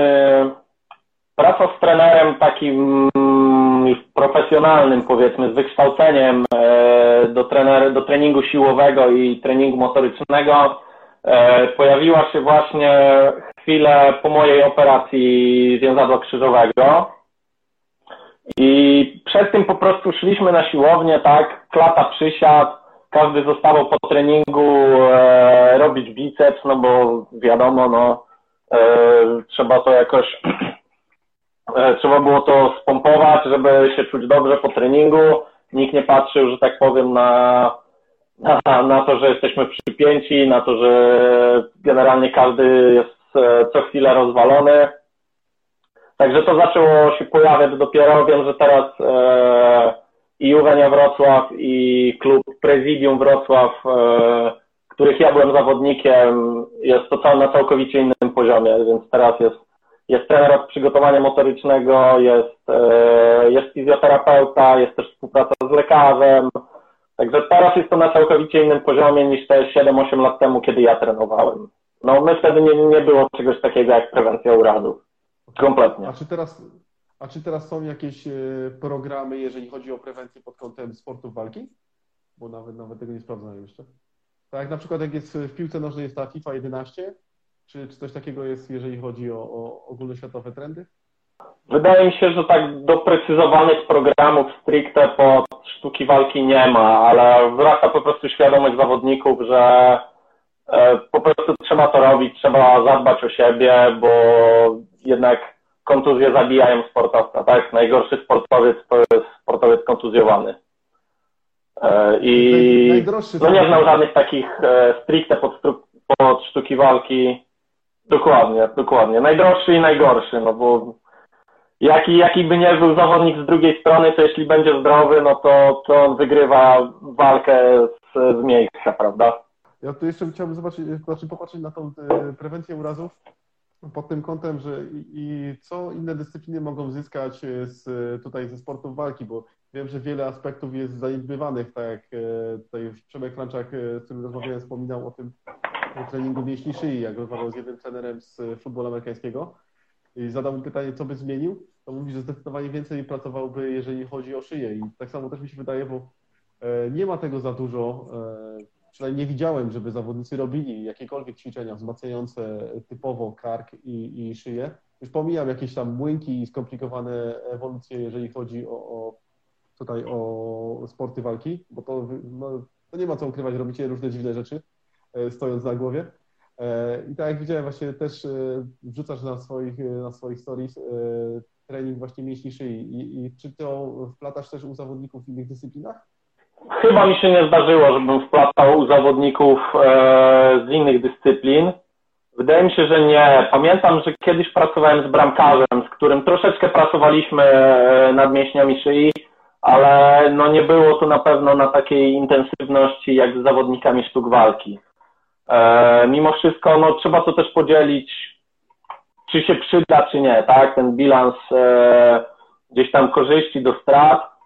praca z trenerem takim mm, już profesjonalnym, powiedzmy, z wykształceniem e, do, trener, do treningu siłowego i treningu motorycznego. E, pojawiła się właśnie chwilę po mojej operacji więzadła krzyżowego i przed tym po prostu szliśmy na siłownię, tak, klata przysiad, każdy zostawał po treningu e, robić biceps, no bo wiadomo, no e, trzeba to jakoś, e, trzeba było to spompować, żeby się czuć dobrze po treningu. Nikt nie patrzył, że tak powiem, na, na, na to, że jesteśmy przypięci, na to, że generalnie każdy jest co chwilę rozwalony. Także to zaczęło się pojawiać dopiero. Wiem, że teraz e, i Juwenia Wrocław i klub Prezydium Wrocław, e, których ja byłem zawodnikiem, jest to na całkowicie innym poziomie, więc teraz jest, jest trener od przygotowania motorycznego, jest, e, jest fizjoterapeuta, jest też współpraca z lekarzem. Także teraz jest to na całkowicie innym poziomie niż te 7-8 lat temu, kiedy ja trenowałem. No my wtedy nie, nie było czegoś takiego jak prewencja urazów. Kompletnie. A czy teraz, a czy teraz są jakieś e, programy, jeżeli chodzi o prewencję pod kątem sportów walki? Bo nawet, nawet tego nie sprawdzałem jeszcze. Tak na przykład jak jest w piłce nożnej jest ta FIFA 11, czy, czy coś takiego jest, jeżeli chodzi o, o ogólnoświatowe trendy? Wydaje mi się, że tak doprecyzowanych programów stricte pod sztuki walki nie ma, ale wzrasta po prostu świadomość zawodników, że po prostu trzeba to robić, trzeba zadbać o siebie, bo jednak kontuzje zabijają sportowca, tak? Najgorszy sportowiec to jest sportowiec kontuzjowany. E, I no nie znam żadnych takich e, stricte pod, pod sztuki walki. Dokładnie, dokładnie. Najdroższy i najgorszy, no bo jaki, jaki by nie był zawodnik z drugiej strony, to jeśli będzie zdrowy, no to, to on wygrywa walkę z, z miejsca, prawda? Ja tu jeszcze chciałbym zobaczyć, znaczy popatrzeć na tą e, prewencję urazów pod tym kątem, że i, i, co inne dyscypliny mogą zyskać z, tutaj ze sportów walki, bo wiem, że wiele aspektów jest zaniedbywanych, tak jak e, tutaj Przemek Klanczak, e, z którym rozmawiałem, wspominał o tym treningu mięśni szyi, jak rozmawiał z jednym trenerem z futbolu amerykańskiego i zadał mu pytanie, co by zmienił, to mówi, że zdecydowanie więcej pracowałby, jeżeli chodzi o szyję. I tak samo też mi się wydaje, bo nie ma tego za dużo przynajmniej nie widziałem, żeby zawodnicy robili jakiekolwiek ćwiczenia wzmacniające typowo kark i, i szyję. Już pomijam jakieś tam młynki i skomplikowane ewolucje, jeżeli chodzi o, o tutaj o sporty walki, bo to, no, to nie ma co ukrywać, robicie różne dziwne rzeczy, e, stojąc na głowie. E, I tak jak widziałem, właśnie też e, wrzucasz na swoich, na swoich stories trening właśnie mięśni szyi. I, I czy to wplatasz też u zawodników w innych dyscyplinach? Chyba mi się nie zdarzyło, żebym wplatał zawodników e, z innych dyscyplin. Wydaje mi się, że nie. Pamiętam, że kiedyś pracowałem z bramkarzem, z którym troszeczkę pracowaliśmy e, nad mięśniami szyi, ale no nie było to na pewno na takiej intensywności jak z zawodnikami sztuk walki. E, mimo wszystko, no trzeba to też podzielić, czy się przyda, czy nie, tak? Ten bilans e, gdzieś tam korzyści do strat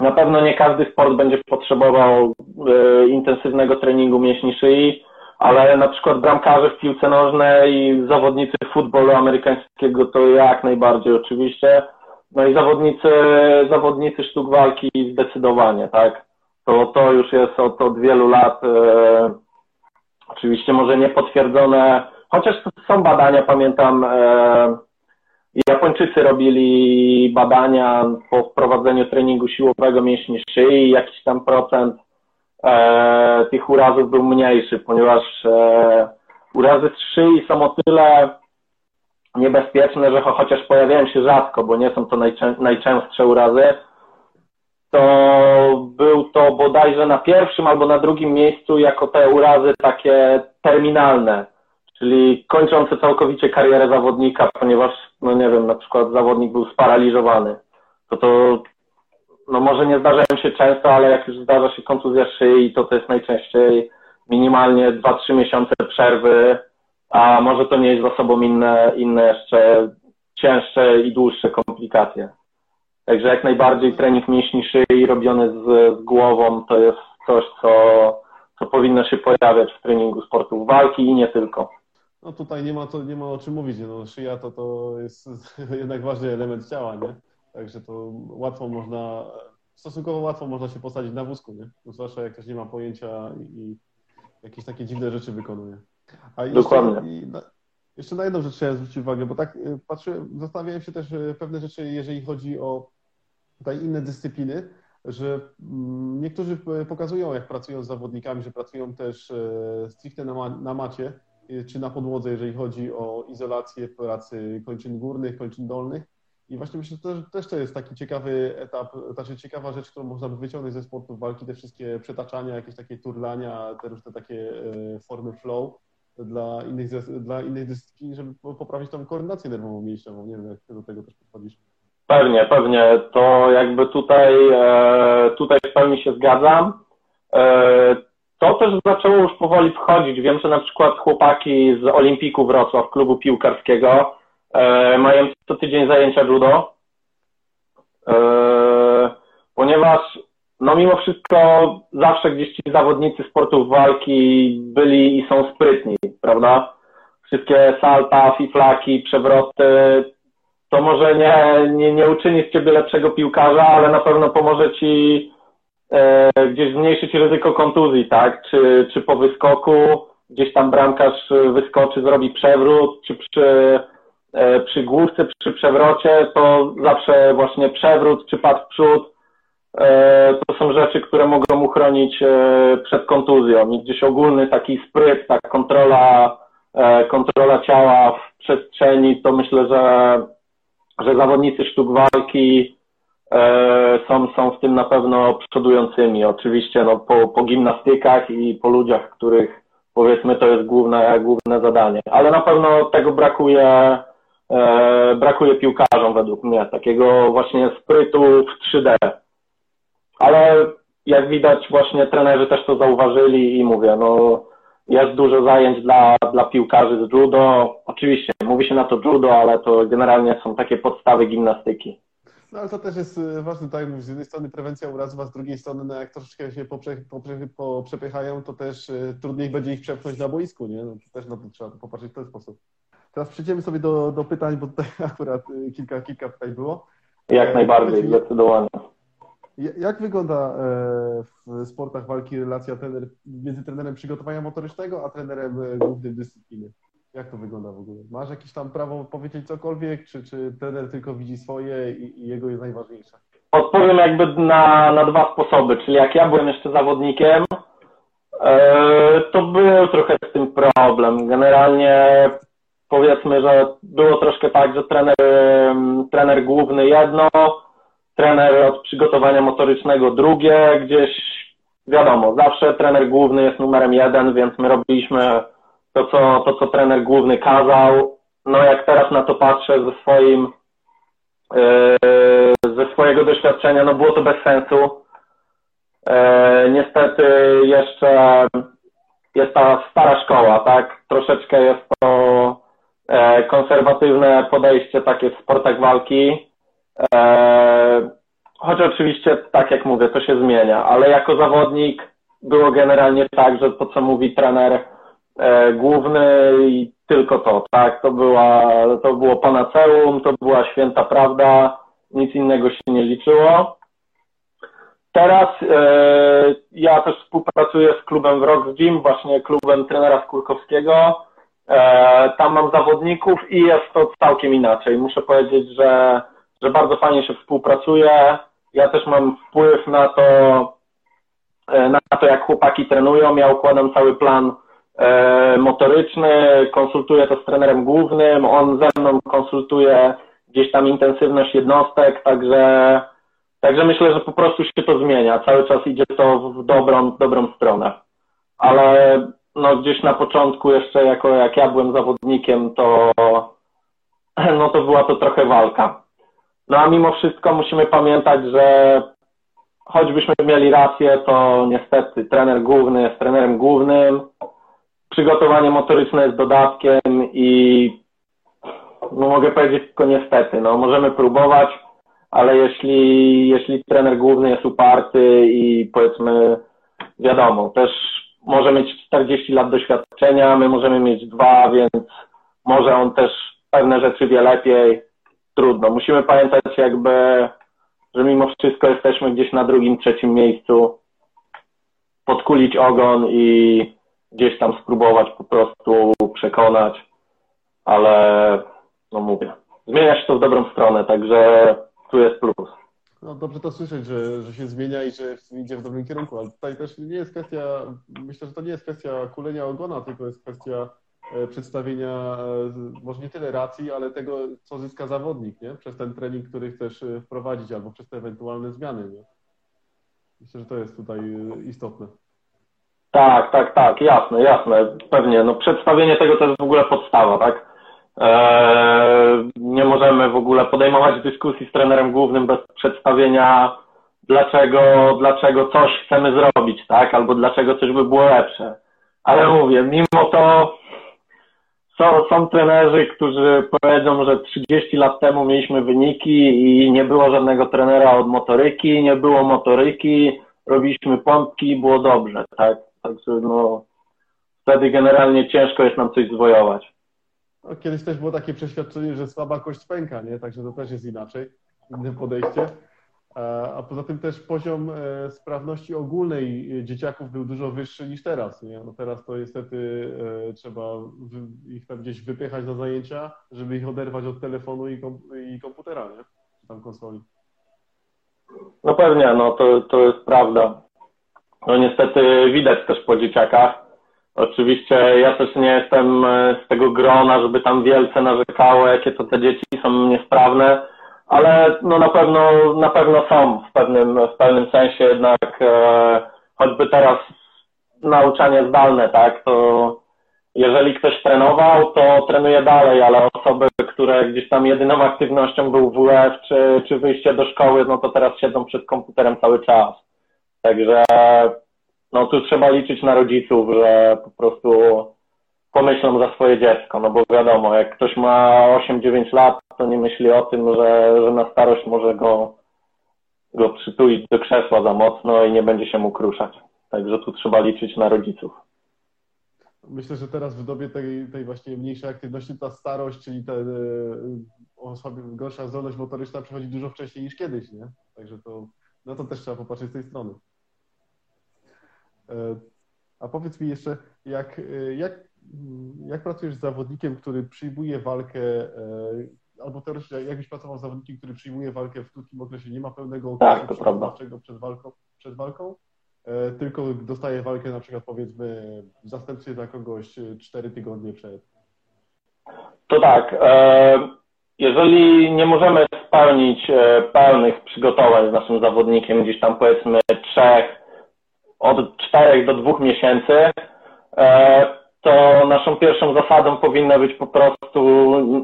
na pewno nie każdy sport będzie potrzebował e, intensywnego treningu mięśni szyi, ale na przykład bramkarze w piłce nożnej i zawodnicy futbolu amerykańskiego to jak najbardziej oczywiście. No i zawodnicy, zawodnicy sztuk walki zdecydowanie, tak. To, to już jest od, od wielu lat e, oczywiście może niepotwierdzone, chociaż są badania, pamiętam e, Japończycy robili badania po wprowadzeniu treningu siłowego mięśni szyi i jakiś tam procent e, tych urazów był mniejszy, ponieważ e, urazy z szyi są o tyle niebezpieczne, że chociaż pojawiają się rzadko, bo nie są to najczę najczęstsze urazy, to był to bodajże na pierwszym albo na drugim miejscu jako te urazy takie terminalne czyli kończący całkowicie karierę zawodnika, ponieważ, no nie wiem, na przykład zawodnik był sparaliżowany, to to, no może nie zdarzają się często, ale jak już zdarza się kontuzja szyi, to to jest najczęściej minimalnie 2-3 miesiące przerwy, a może to nieść za sobą inne, inne jeszcze cięższe i dłuższe komplikacje. Także jak najbardziej trening mięśni szyi robiony z, z głową to jest coś, co, co powinno się pojawiać w treningu sportów walki i nie tylko. No tutaj nie ma, to, nie ma o czym mówić. No, szyja to, to jest jednak ważny element ciała, nie? Także to łatwo można, stosunkowo łatwo można się posadzić na wózku, nie? No, zwłaszcza jak ktoś nie ma pojęcia i jakieś takie dziwne rzeczy wykonuje. A jeszcze, Dokładnie. Na, jeszcze na jedną rzecz chciałem zwrócić uwagę, bo tak y, patrzyłem, zastanawiałem się też y, pewne rzeczy, jeżeli chodzi o tutaj inne dyscypliny, że mm, niektórzy pokazują, jak pracują z zawodnikami, że pracują też y, stricte na, na macie, czy na podłodze, jeżeli chodzi o izolację pracy kończyn górnych, kończyn dolnych. I właśnie myślę, że też, to jest taki ciekawy etap, znaczy ciekawa rzecz, którą można by wyciągnąć ze sportów walki, te wszystkie przetaczania, jakieś takie turlania, te różne takie e, formy flow dla innych, dla innych dyscyplin, żeby poprawić tą koordynację nerwową mięśniową. Nie wiem, jak do tego też podchodzisz. Pewnie, pewnie. To jakby tutaj, e, tutaj w pełni się zgadzam. To też zaczęło już powoli wchodzić. Wiem, że na przykład chłopaki z Olimpiku Wrocław, klubu piłkarskiego, e, mają co tydzień zajęcia judo, e, ponieważ no mimo wszystko zawsze gdzieś ci zawodnicy sportów walki byli i są sprytni, prawda? Wszystkie salta, fiflaki, przewroty, to może nie, nie, nie uczyni z ciebie lepszego piłkarza, ale na pewno pomoże ci gdzieś zmniejszyć ryzyko kontuzji, tak? Czy, czy po wyskoku gdzieś tam bramkarz wyskoczy, zrobi przewrót, czy przy, e, przy główce, przy przewrocie, to zawsze właśnie przewrót, czy pad w przód e, to są rzeczy, które mogą uchronić e, przed kontuzją i gdzieś ogólny taki spryt, ta kontrola, e, kontrola ciała w przestrzeni, to myślę, że, że zawodnicy sztuk walki są, są w tym na pewno przodującymi. Oczywiście no, po, po gimnastykach i po ludziach, których powiedzmy to jest główne, główne zadanie. Ale na pewno tego brakuje, e, brakuje piłkarzom według mnie, takiego właśnie sprytu w 3D. Ale jak widać właśnie trenerzy też to zauważyli i mówię, no jest dużo zajęć dla, dla piłkarzy z judo. Oczywiście mówi się na to judo, ale to generalnie są takie podstawy gimnastyki. No ale to też jest y, ważny, tak z jednej strony prewencja urazów, a z drugiej strony no, jak troszeczkę się poprze, poprze, poprzepychają, to też y, trudniej będzie ich przepchnąć na boisku, nie? No, to też na to trzeba popatrzeć w ten sposób. Teraz przejdziemy sobie do, do pytań, bo tutaj akurat y, kilka, kilka pytań było. Jak najbardziej, zdecydowanie. Jak wygląda e, w sportach walki relacja trener, między trenerem przygotowania motorycznego, a trenerem e, głównej dyscypliny? Jak to wygląda w ogóle? Masz jakieś tam prawo powiedzieć cokolwiek, czy, czy trener tylko widzi swoje i, i jego jest najważniejsze? Odpowiem jakby na, na dwa sposoby, czyli jak ja byłem jeszcze zawodnikiem, e, to był trochę z tym problem. Generalnie powiedzmy, że było troszkę tak, że trener, trener główny jedno, trener od przygotowania motorycznego drugie, gdzieś wiadomo, zawsze trener główny jest numerem jeden, więc my robiliśmy to co, to, co trener główny kazał. No jak teraz na to patrzę ze swoim, yy, ze swojego doświadczenia, no było to bez sensu. Yy, niestety jeszcze jest ta stara szkoła, tak? Troszeczkę jest to yy, konserwatywne podejście takie w sportach walki. Choć oczywiście, tak jak mówię, to się zmienia, ale jako zawodnik było generalnie tak, że to, co mówi trener, e, główny i tylko to, tak? To, była, to było panaceum, to była święta prawda, nic innego się nie liczyło. Teraz e, ja też współpracuję z klubem w Rock Gym, właśnie klubem trenera Skórkowskiego. E, tam mam zawodników i jest to całkiem inaczej. Muszę powiedzieć, że, że bardzo fajnie się współpracuje. Ja też mam wpływ na to, e, na to, jak chłopaki trenują. Ja układam cały plan E, motoryczny, konsultuję to z trenerem głównym, on ze mną konsultuje gdzieś tam intensywność jednostek, także, także myślę, że po prostu się to zmienia. Cały czas idzie to w dobrą, w dobrą stronę. Ale no gdzieś na początku jeszcze jako jak ja byłem zawodnikiem, to no to była to trochę walka. No a mimo wszystko musimy pamiętać, że choćbyśmy mieli rację, to niestety trener główny jest trenerem głównym, przygotowanie motoryczne jest dodatkiem i no mogę powiedzieć tylko niestety, no możemy próbować, ale jeśli, jeśli trener główny jest uparty i powiedzmy wiadomo, też może mieć 40 lat doświadczenia, my możemy mieć dwa, więc może on też pewne rzeczy wie lepiej. Trudno. Musimy pamiętać jakby, że mimo wszystko jesteśmy gdzieś na drugim, trzecim miejscu. Podkulić ogon i gdzieś tam spróbować po prostu przekonać, ale no mówię, zmienia się to w dobrą stronę, także tu jest plus. No dobrze to słyszeć, że, że się zmienia i że idzie w dobrym kierunku, ale tutaj też nie jest kwestia, myślę, że to nie jest kwestia kulenia ogona, tylko jest kwestia e, przedstawienia e, może nie tyle racji, ale tego, co zyska zawodnik, nie? Przez ten trening, który chcesz e, wprowadzić albo przez te ewentualne zmiany, nie? Myślę, że to jest tutaj istotne. Tak, tak, tak, jasne, jasne, pewnie. No przedstawienie tego to jest w ogóle podstawa, tak? Eee, nie możemy w ogóle podejmować dyskusji z trenerem głównym bez przedstawienia, dlaczego, dlaczego coś chcemy zrobić, tak? Albo dlaczego coś by było lepsze. Ale mówię, mimo to są, są trenerzy, którzy powiedzą, że 30 lat temu mieliśmy wyniki i nie było żadnego trenera od motoryki, nie było motoryki, robiliśmy pompki i było dobrze, tak? Także no, wtedy generalnie ciężko jest nam coś zwojować. No, kiedyś też było takie przeświadczenie, że słaba kość pęka, nie? Także to też jest inaczej, inne podejście. A poza tym też poziom e, sprawności ogólnej dzieciaków był dużo wyższy niż teraz. Nie? No teraz to niestety e, trzeba ich tam gdzieś wypychać na zajęcia, żeby ich oderwać od telefonu i, komputera, nie? czy tam konsoli. No pewnie, no to, to jest prawda. No niestety widać też po dzieciakach. Oczywiście ja też nie jestem e, z tego grona, żeby tam wielce narzekało, jakie to te dzieci są niesprawne, ale no na pewno na pewno są w pewnym, w pewnym sensie jednak e, choćby teraz nauczanie zdalne, tak, to jeżeli ktoś trenował, to trenuje dalej, ale osoby, które gdzieś tam jedyną aktywnością był WF czy, czy wyjście do szkoły, no to teraz siedzą przed komputerem cały czas. Także no tu trzeba liczyć na rodziców, że po prostu pomyślą za swoje dziecko, no bo wiadomo, jak ktoś ma 8-9 lat, to nie myśli o tym, że, że na starość może go, go przytulić do krzesła za mocno i nie będzie się mu kruszać. Także tu trzeba liczyć na rodziców. Myślę, że teraz w dobie tej, tej właśnie mniejszej aktywności ta starość, czyli ta e, osoby, gorsza zdolność motoryczna przychodzi dużo wcześniej niż kiedyś, nie? Także to na to też trzeba popatrzeć z tej strony. E, a powiedz mi jeszcze, jak, e, jak, jak pracujesz z zawodnikiem, który przyjmuje walkę, albo teoretycznie jakbyś pracował z zawodnikiem, który przyjmuje walkę w krótkim okresie, nie ma pełnego tak, okresu tak, przed walką, przed walką, E, tylko dostaje walkę na przykład powiedzmy w zastępstwie dla kogoś 4 tygodnie przed. To tak. E, jeżeli nie możemy spełnić e, pełnych przygotowań z naszym zawodnikiem, gdzieś tam powiedzmy trzech, od czterech do dwóch miesięcy, to naszą pierwszą zasadą powinno być po prostu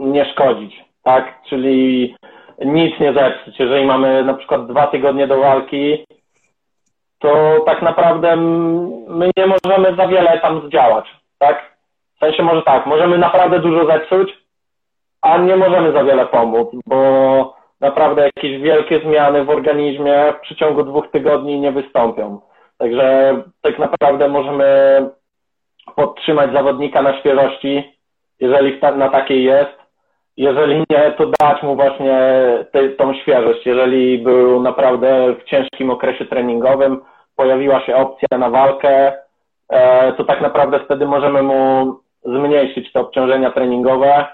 nie szkodzić, tak? Czyli nic nie zepsuć. Jeżeli mamy na przykład dwa tygodnie do walki, to tak naprawdę my nie możemy za wiele tam zdziałać, tak? W sensie może tak, możemy naprawdę dużo zepsuć, a nie możemy za wiele pomóc, bo naprawdę jakieś wielkie zmiany w organizmie w przeciągu dwóch tygodni nie wystąpią. Także tak naprawdę możemy podtrzymać zawodnika na świeżości, jeżeli na takiej jest, jeżeli nie, to dać mu właśnie te, tą świeżość. Jeżeli był naprawdę w ciężkim okresie treningowym, pojawiła się opcja na walkę, e, to tak naprawdę wtedy możemy mu zmniejszyć te obciążenia treningowe.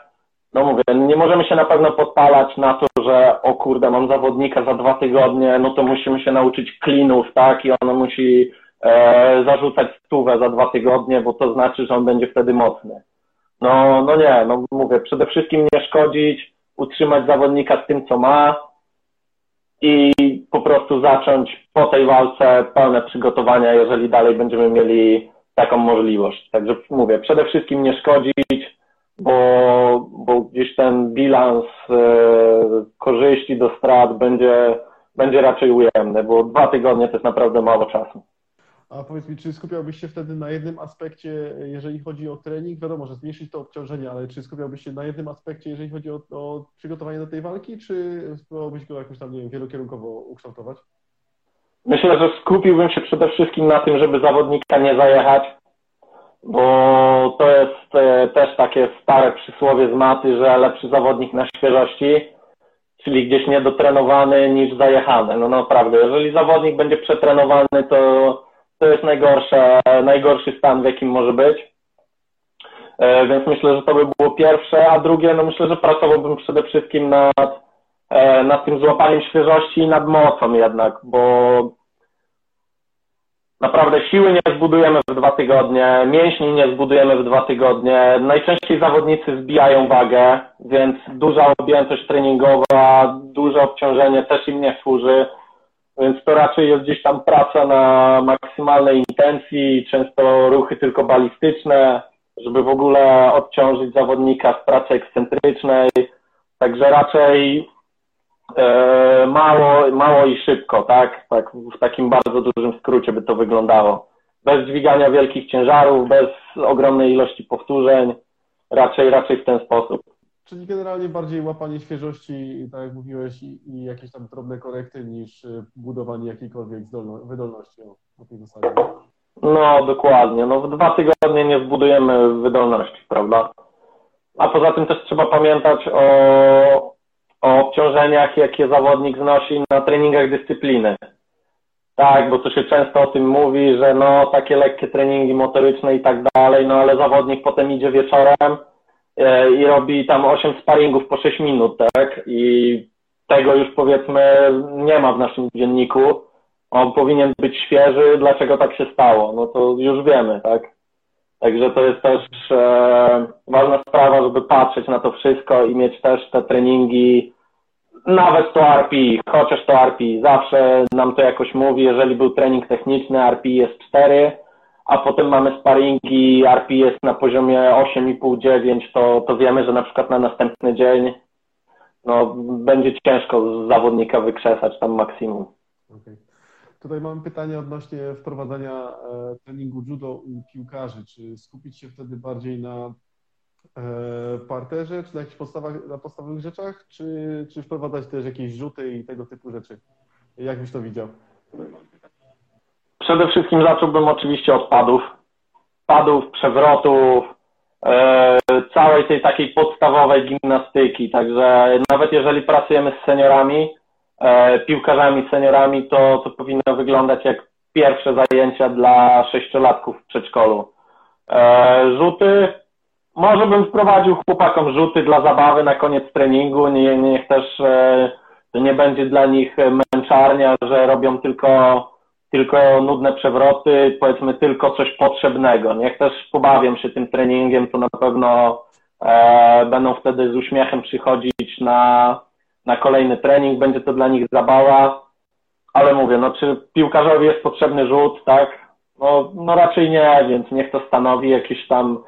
No mówię, nie możemy się na pewno podpalać na to, że o kurde, mam zawodnika za dwa tygodnie, no to musimy się nauczyć klinów, tak, i on musi e, zarzucać stówę za dwa tygodnie, bo to znaczy, że on będzie wtedy mocny. No, no nie, no mówię, przede wszystkim nie szkodzić, utrzymać zawodnika z tym, co ma i po prostu zacząć po tej walce pełne przygotowania, jeżeli dalej będziemy mieli taką możliwość. Także mówię, przede wszystkim nie szkodzić, bo, bo gdzieś ten bilans e, korzyści do strat będzie, będzie raczej ujemny, bo dwa tygodnie to jest naprawdę mało czasu. A powiedz mi, czy skupiałbyś się wtedy na jednym aspekcie, jeżeli chodzi o trening? Wiadomo, że zmniejszyć to obciążenie, ale czy skupiałbyś się na jednym aspekcie, jeżeli chodzi o, o przygotowanie do tej walki, czy spróbowałbyś go jakoś tam, nie wiem, wielokierunkowo ukształtować? Myślę, że skupiłbym się przede wszystkim na tym, żeby zawodnika nie zajechać, bo to jest e, też takie stare przysłowie z maty, że lepszy zawodnik na świeżości, czyli gdzieś niedotrenowany niż zajechany. No naprawdę, jeżeli zawodnik będzie przetrenowany, to to jest najgorsze, najgorszy stan, w jakim może być. E, więc myślę, że to by było pierwsze, a drugie, no myślę, że pracowałbym przede wszystkim nad, e, nad tym złapaniem świeżości i nad mocą jednak, bo naprawdę siły nie zbudujemy w dwa tygodnie, mięśni nie zbudujemy w dwa tygodnie. Najczęściej zawodnicy zbijają wagę, więc duża objętość treningowa, duże obciążenie też im nie służy. Więc to raczej jest gdzieś tam praca na maksymalnej intencji, często ruchy tylko balistyczne, żeby w ogóle odciążyć zawodnika z pracy ekscentrycznej. Także raczej mało, mało i szybko, tak? tak? W takim bardzo dużym skrócie by to wyglądało. Bez dźwigania wielkich ciężarów, bez ogromnej ilości powtórzeń, raczej, raczej w ten sposób. Czyli generalnie bardziej łapanie świeżości, tak jak mówiłeś, i, i jakieś tam drobne korekty niż y, budowanie jakiejkolwiek zdolno, wydolności o, tej zasadzie. No, dokładnie. No, w dwa tygodnie nie zbudujemy wydolności, prawda? A poza tym też trzeba pamiętać o, o obciążeniach, jakie zawodnik znosi na treningach dyscypliny. Tak, bo to się często o tym mówi, że no takie lekkie treningi motoryczne i tak dalej, no ale zawodnik potem idzie wieczorem, E, i robi tam 8 sparingów po 6 minut, tak? I tego już powiedzmy nie ma w naszym dzienniku. On powinien być świeży, dlaczego tak się stało? No to już wiemy, tak? Także to jest też e, ważna sprawa, żeby patrzeć na to wszystko i mieć też te treningi, nawet to RPI, chociaż to RPI, zawsze nam to jakoś mówi, jeżeli był trening techniczny, RPI jest 4, a potem mamy sparingi, RPI jest na poziomie 8,5-9, to, to wiemy, że na przykład na następny dzień no, będzie ciężko zawodnika wykrzesać tam maksimum. Okay. Tutaj mamy pytanie odnośnie wprowadzania e, treningu judo u piłkarzy. Czy skupić się wtedy bardziej na e, parterze, czy na jakichś podstawach, na podstawowych rzeczach, czy, czy wprowadzać też jakieś rzuty i tego typu rzeczy? Jak byś to widział? Przede wszystkim zacząłbym oczywiście od padów. Padów, przewrotów, e, całej tej takiej podstawowej gimnastyki. Także nawet jeżeli pracujemy z seniorami, piłkarzami, seniorami, to, to powinno wyglądać jak pierwsze zajęcia dla sześciolatków w przedszkolu. E, rzuty, może bym wprowadził chłopakom rzuty dla zabawy na koniec treningu, nie, niech też e, to nie będzie dla nich męczarnia, że robią tylko tylko nudne przewroty, powiedzmy tylko coś potrzebnego. Niech też pobawią się tym treningiem, to na pewno e, będą wtedy z uśmiechem przychodzić na, na kolejny trening, będzie to dla nich zabawa, ale mówię, no czy piłkarzowi jest potrzebny rzut, tak? No, no raczej nie, więc niech to stanowi jakieś tam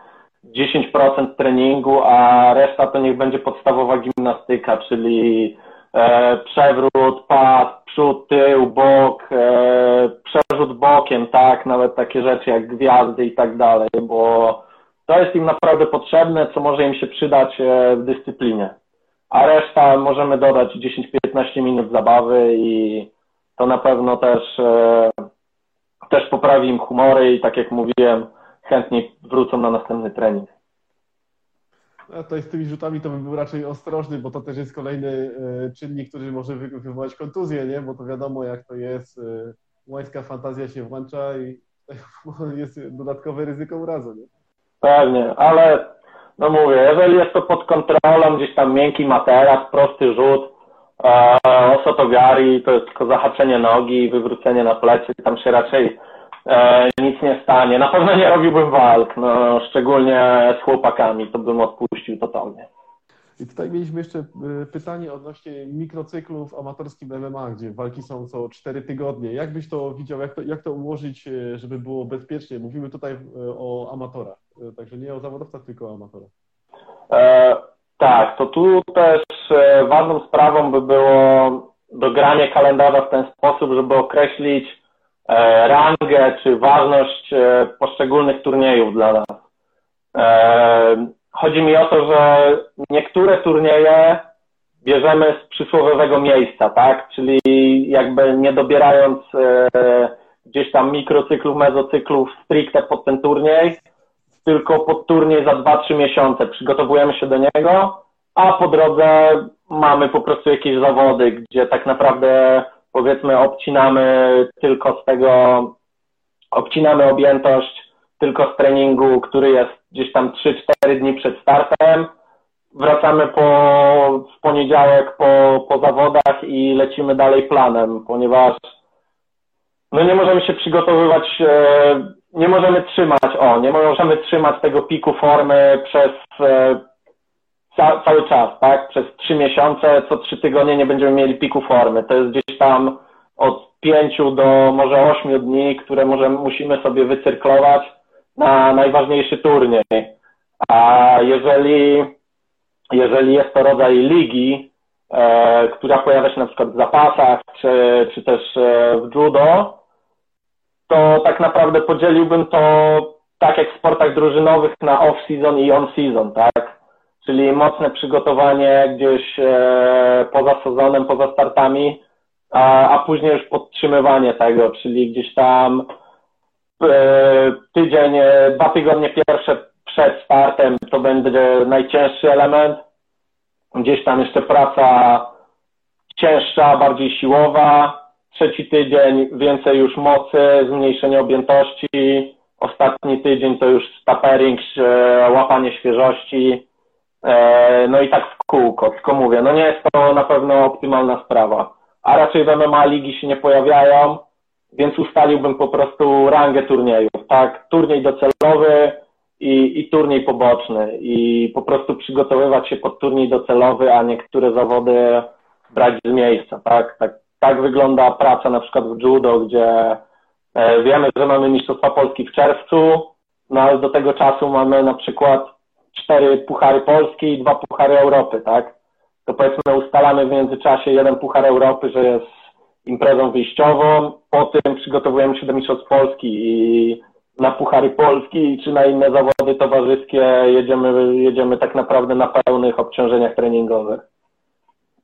10% treningu, a reszta to niech będzie podstawowa gimnastyka, czyli e, przewrót, pad, przód, tył, bok, e, przerzut bokiem, tak, nawet takie rzeczy jak gwiazdy i tak dalej, bo to jest im naprawdę potrzebne, co może im się przydać e, w dyscyplinie. A reszta możemy dodać 10-15 minut zabawy i to na pewno też, e, też poprawi im humory i tak jak mówiłem, chętniej wrócą na następny trening. A to z tymi rzutami to bym był raczej ostrożny, bo to też jest kolejny e, czynnik, który może wywołać kontuzję, nie? Bo to wiadomo, jak to jest. E, łańska fantazja się włącza i jest dodatkowe ryzyko urazu, nie? Pewnie, ale no mówię, jeżeli jest to pod kontrolą, gdzieś tam miękki materac, prosty rzut, e, osotogari, to jest tylko zahaczenie nogi, wywrócenie na plecy, tam się raczej e, nic nie stanie. Na pewno nie robiłbym walk, no, szczególnie z chłopakami, to bym odpuścił totalnie. I tutaj mieliśmy jeszcze e, pytanie odnośnie mikrocyklów amatorskim MMA, gdzie walki są co 4 tygodnie. Jak byś to widział, jak to, jak to ułożyć, e, żeby było bezpiecznie? Mówimy tutaj e, o amatorach, także nie o zawodowcach, tylko o amatorach. E, tak, to tu też ważną sprawą by było dogranie kalendarza w ten sposób, żeby określić rangę czy ważność poszczególnych turniejów dla nas. E, chodzi mi o to, że niektóre turnieje bierzemy z przysłowiowego miejsca, tak? Czyli jakby nie dobierając gdzieś tam mikrocyklów, mezocyklów stricte pod ten turniej, tylko pod turniej za 2-3 miesiące. Przygotowujemy się do niego, a po drodze mamy po prostu jakieś zawody, gdzie tak naprawdę powiedzmy obcinamy tylko z tego, obcinamy objętość tylko z treningu, który jest gdzieś tam 3-4 dni przed startem. Wracamy po, w poniedziałek po, po zawodach i lecimy dalej planem, ponieważ no nie możemy się przygotowywać, e, nie możemy trzymać, o, nie możemy trzymać tego piku formy przez e, ca, cały czas, tak? Przez trzy miesiące, co trzy tygodnie nie będziemy mieli piku formy. To jest gdzieś tam od pięciu do może ośmiu dni, które może musimy sobie wycyrklować na najważniejszy turniej. A jeżeli, jeżeli jest to rodzaj ligi, e, która pojawia się na przykład w zapasach, czy, czy też e, w judo, to tak naprawdę podzieliłbym to tak jak w sportach drużynowych na off-season i on-season, tak? czyli mocne przygotowanie gdzieś e, poza sezonem, poza startami, a, a później już podtrzymywanie tego, czyli gdzieś tam tydzień, e, dwa tygodnie pierwsze przed startem to będzie najcięższy element. Gdzieś tam jeszcze praca cięższa, bardziej siłowa. Trzeci tydzień więcej już mocy, zmniejszenie objętości. Ostatni tydzień to już stapering, łapanie świeżości E, no i tak w kółko, tylko mówię, no nie jest to na pewno optymalna sprawa. A raczej w MMA ligi się nie pojawiają, więc ustaliłbym po prostu rangę turniejów, tak? Turniej docelowy i, i turniej poboczny i po prostu przygotowywać się pod turniej docelowy, a niektóre zawody brać z miejsca, tak? Tak, tak wygląda praca na przykład w judo, gdzie e, wiemy, że mamy Mistrzostwa Polski w czerwcu, no ale do tego czasu mamy na przykład cztery puchary Polski i dwa puchary Europy, tak? To powiedzmy ustalamy w międzyczasie jeden puchar Europy, że jest imprezą wyjściową, po tym przygotowujemy się do Mistrzostw Polski i na Puchary Polski czy na inne zawody towarzyskie jedziemy, jedziemy tak naprawdę na pełnych obciążeniach treningowych.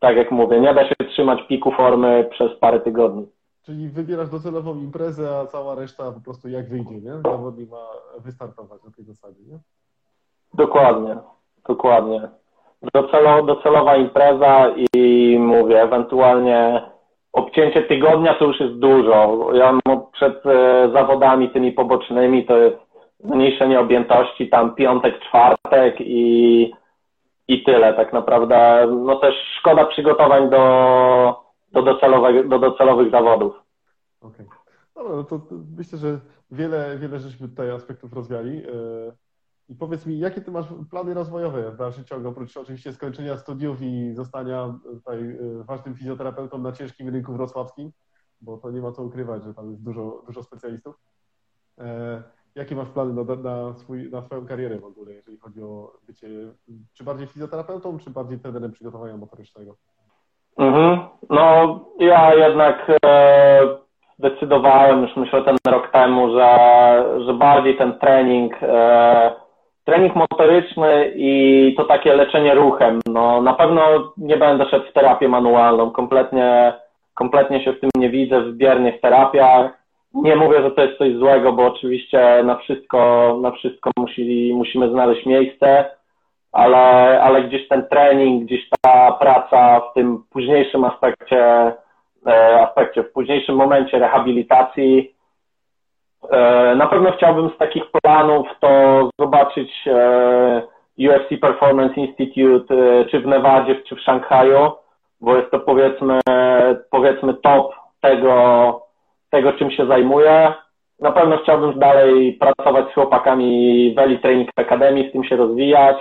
Tak jak mówię, nie da się trzymać piku formy przez parę tygodni. Czyli wybierasz docelową imprezę, a cała reszta po prostu jak wyjdzie, nie? Zawodnik ma wystartować na tej zasadzie, nie? Dokładnie, dokładnie. Docelo, docelowa impreza i mówię, ewentualnie obcięcie tygodnia to już jest dużo. Ja przed e, zawodami tymi pobocznymi to jest zmniejszenie objętości, tam piątek, czwartek i, i tyle tak naprawdę. No też szkoda przygotowań do, do, docelowych, do docelowych zawodów. Okej. Okay. No to myślę, że wiele, wiele żeśmy tutaj aspektów rozwiali. I powiedz mi, jakie ty masz plany rozwojowe w dalszym ciągu, oprócz oczywiście skończenia studiów i zostania tutaj e, ważnym fizjoterapeutą na ciężkim rynku wrocławskim, bo to nie ma co ukrywać, że tam jest dużo, dużo specjalistów. E, jakie masz plany na, na, swój, na swoją karierę w ogóle, jeżeli chodzi o bycie, czy bardziej fizjoterapeutą, czy bardziej trenerem przygotowania motorycznego? Mhm. No, ja jednak e, zdecydowałem już myślę ten rok temu, że, że bardziej ten trening e, trening motoryczny i to takie leczenie ruchem. No, na pewno nie będę szedł w terapię manualną, kompletnie, kompletnie się w tym nie widzę, w biernych terapiach. Nie mówię, że to jest coś złego, bo oczywiście na wszystko, na wszystko musi, musimy znaleźć miejsce, ale, ale gdzieś ten trening, gdzieś ta praca w tym późniejszym aspekcie, e, aspekcie, w późniejszym momencie rehabilitacji, na pewno chciałbym z takich planów to zobaczyć e, UFC Performance Institute e, czy w Nevadzie, czy w Szanghaju, bo jest to powiedzmy, powiedzmy top tego, tego, czym się zajmuję. Na pewno chciałbym dalej pracować z chłopakami w Elite Training Academy, z tym się rozwijać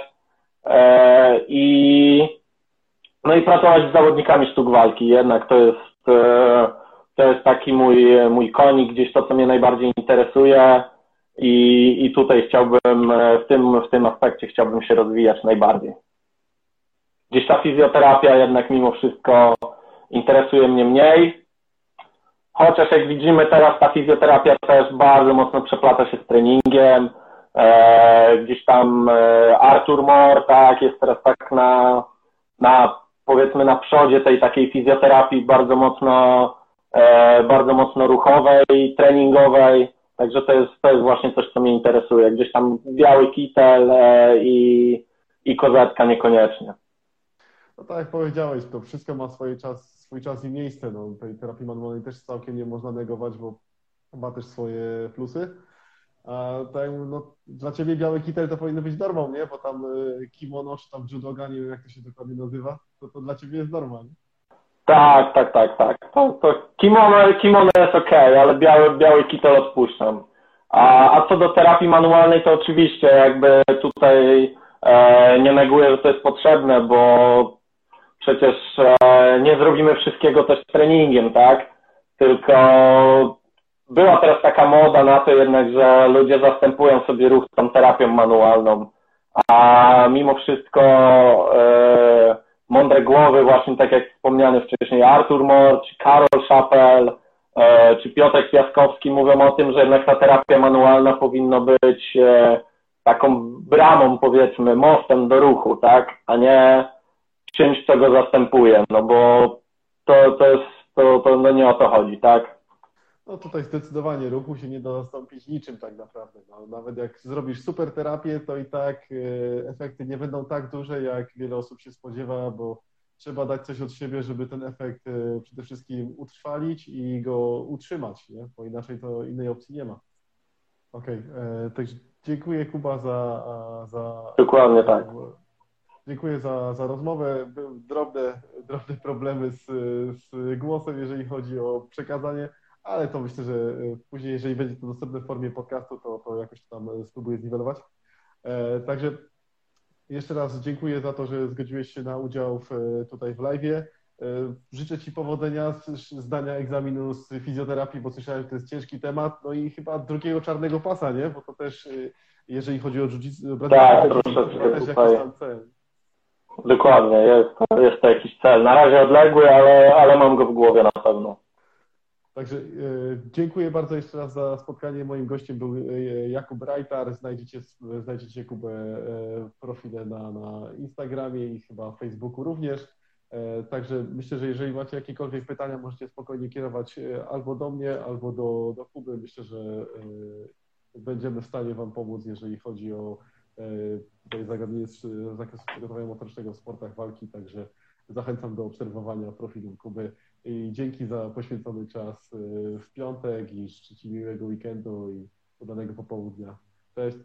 i no i pracować z zawodnikami sztuk walki. Jednak to jest to jest taki mój, mój konik, gdzieś to, co mnie najbardziej interesuje. I, i tutaj chciałbym, w tym, w tym aspekcie chciałbym się rozwijać najbardziej. Gdzieś ta fizjoterapia jednak mimo wszystko interesuje mnie mniej, chociaż jak widzimy teraz ta fizjoterapia też bardzo mocno przeplata się z treningiem, e, gdzieś tam e, Artur Moore, tak, jest teraz tak na, na powiedzmy na przodzie tej takiej fizjoterapii bardzo mocno E, bardzo mocno ruchowej, treningowej, także to jest, to jest właśnie coś, co mnie interesuje. Gdzieś tam biały kitel e, i, i kozetka niekoniecznie. No tak jak powiedziałeś, to wszystko ma swój czas, swój czas i miejsce. No, tej terapii manualnej też całkiem nie można negować, bo ma też swoje plusy. A tak, no, dla ciebie biały kitel to powinno być normą, nie? Bo tam e, kimono czy tam judoga, nie wiem jak to się dokładnie nazywa, to, to dla ciebie jest norma, nie? Tak, tak, tak, tak. To, to kimono, kimono jest ok, ale biały, biały kitel odpuszczam. A, a co do terapii manualnej, to oczywiście jakby tutaj e, nie neguję, że to jest potrzebne, bo przecież e, nie zrobimy wszystkiego też treningiem, tak? Tylko była teraz taka moda na to jednak, że ludzie zastępują sobie ruch tą terapią manualną, a mimo wszystko e, mądre głowy, właśnie tak jak wspomniany wcześniej Artur Moore, czy Karol Chappell, e, czy Piotrek Piaskowski mówią o tym, że jednak ta terapia manualna powinna być e, taką bramą, powiedzmy, mostem do ruchu, tak, a nie czymś, co go zastępuje, no bo to, to jest, to, to no nie o to chodzi, tak. No tutaj zdecydowanie ruchu się nie da zastąpić niczym tak naprawdę. No, nawet jak zrobisz super terapię, to i tak e, efekty nie będą tak duże, jak wiele osób się spodziewa, bo trzeba dać coś od siebie, żeby ten efekt e, przede wszystkim utrwalić i go utrzymać, nie? bo inaczej to innej opcji nie ma. Okej, okay. także dziękuję Kuba za, za... Dokładnie tak. dziękuję za, za rozmowę. Były drobne, drobne problemy z, z głosem, jeżeli chodzi o przekazanie, ale to myślę, że później, jeżeli będzie to dostępne w formie podcastu, to, to jakoś tam spróbuję zniwelować. Także jeszcze raz dziękuję za to, że zgodziłeś się na udział w, tutaj w live. Życzę Ci powodzenia, zdania egzaminu z fizjoterapii, bo słyszałem, że to jest ciężki temat. No i chyba drugiego czarnego pasa, nie? Bo to też, jeżeli chodzi o jiu-jitsu, tak, troszeczkę też tutaj. jakiś tam cel. Dokładnie, jest, jest to jakiś cel. Na razie odległy, ale, ale mam go w głowie na pewno. Także e, dziękuję bardzo jeszcze raz za spotkanie. Moim gościem był e, Jakub Rajtar. Znajdziecie, znajdziecie Kubę e, profile na, na Instagramie i chyba Facebooku również. Także myślę, że jeżeli macie jakiekolwiek pytania, możecie spokojnie kierować albo do mnie, albo do, do Kuby. Myślę, że będziemy w stanie Wam pomóc, jeżeli chodzi o zagadnienie z zakresu przygotowania motorycznego w sportach walki. Także zachęcam do obserwowania profilu Kuby. I dzięki za poświęcony czas e, w piątek i życzę Ci miłego weekendu i udanego popołudnia. Cześć.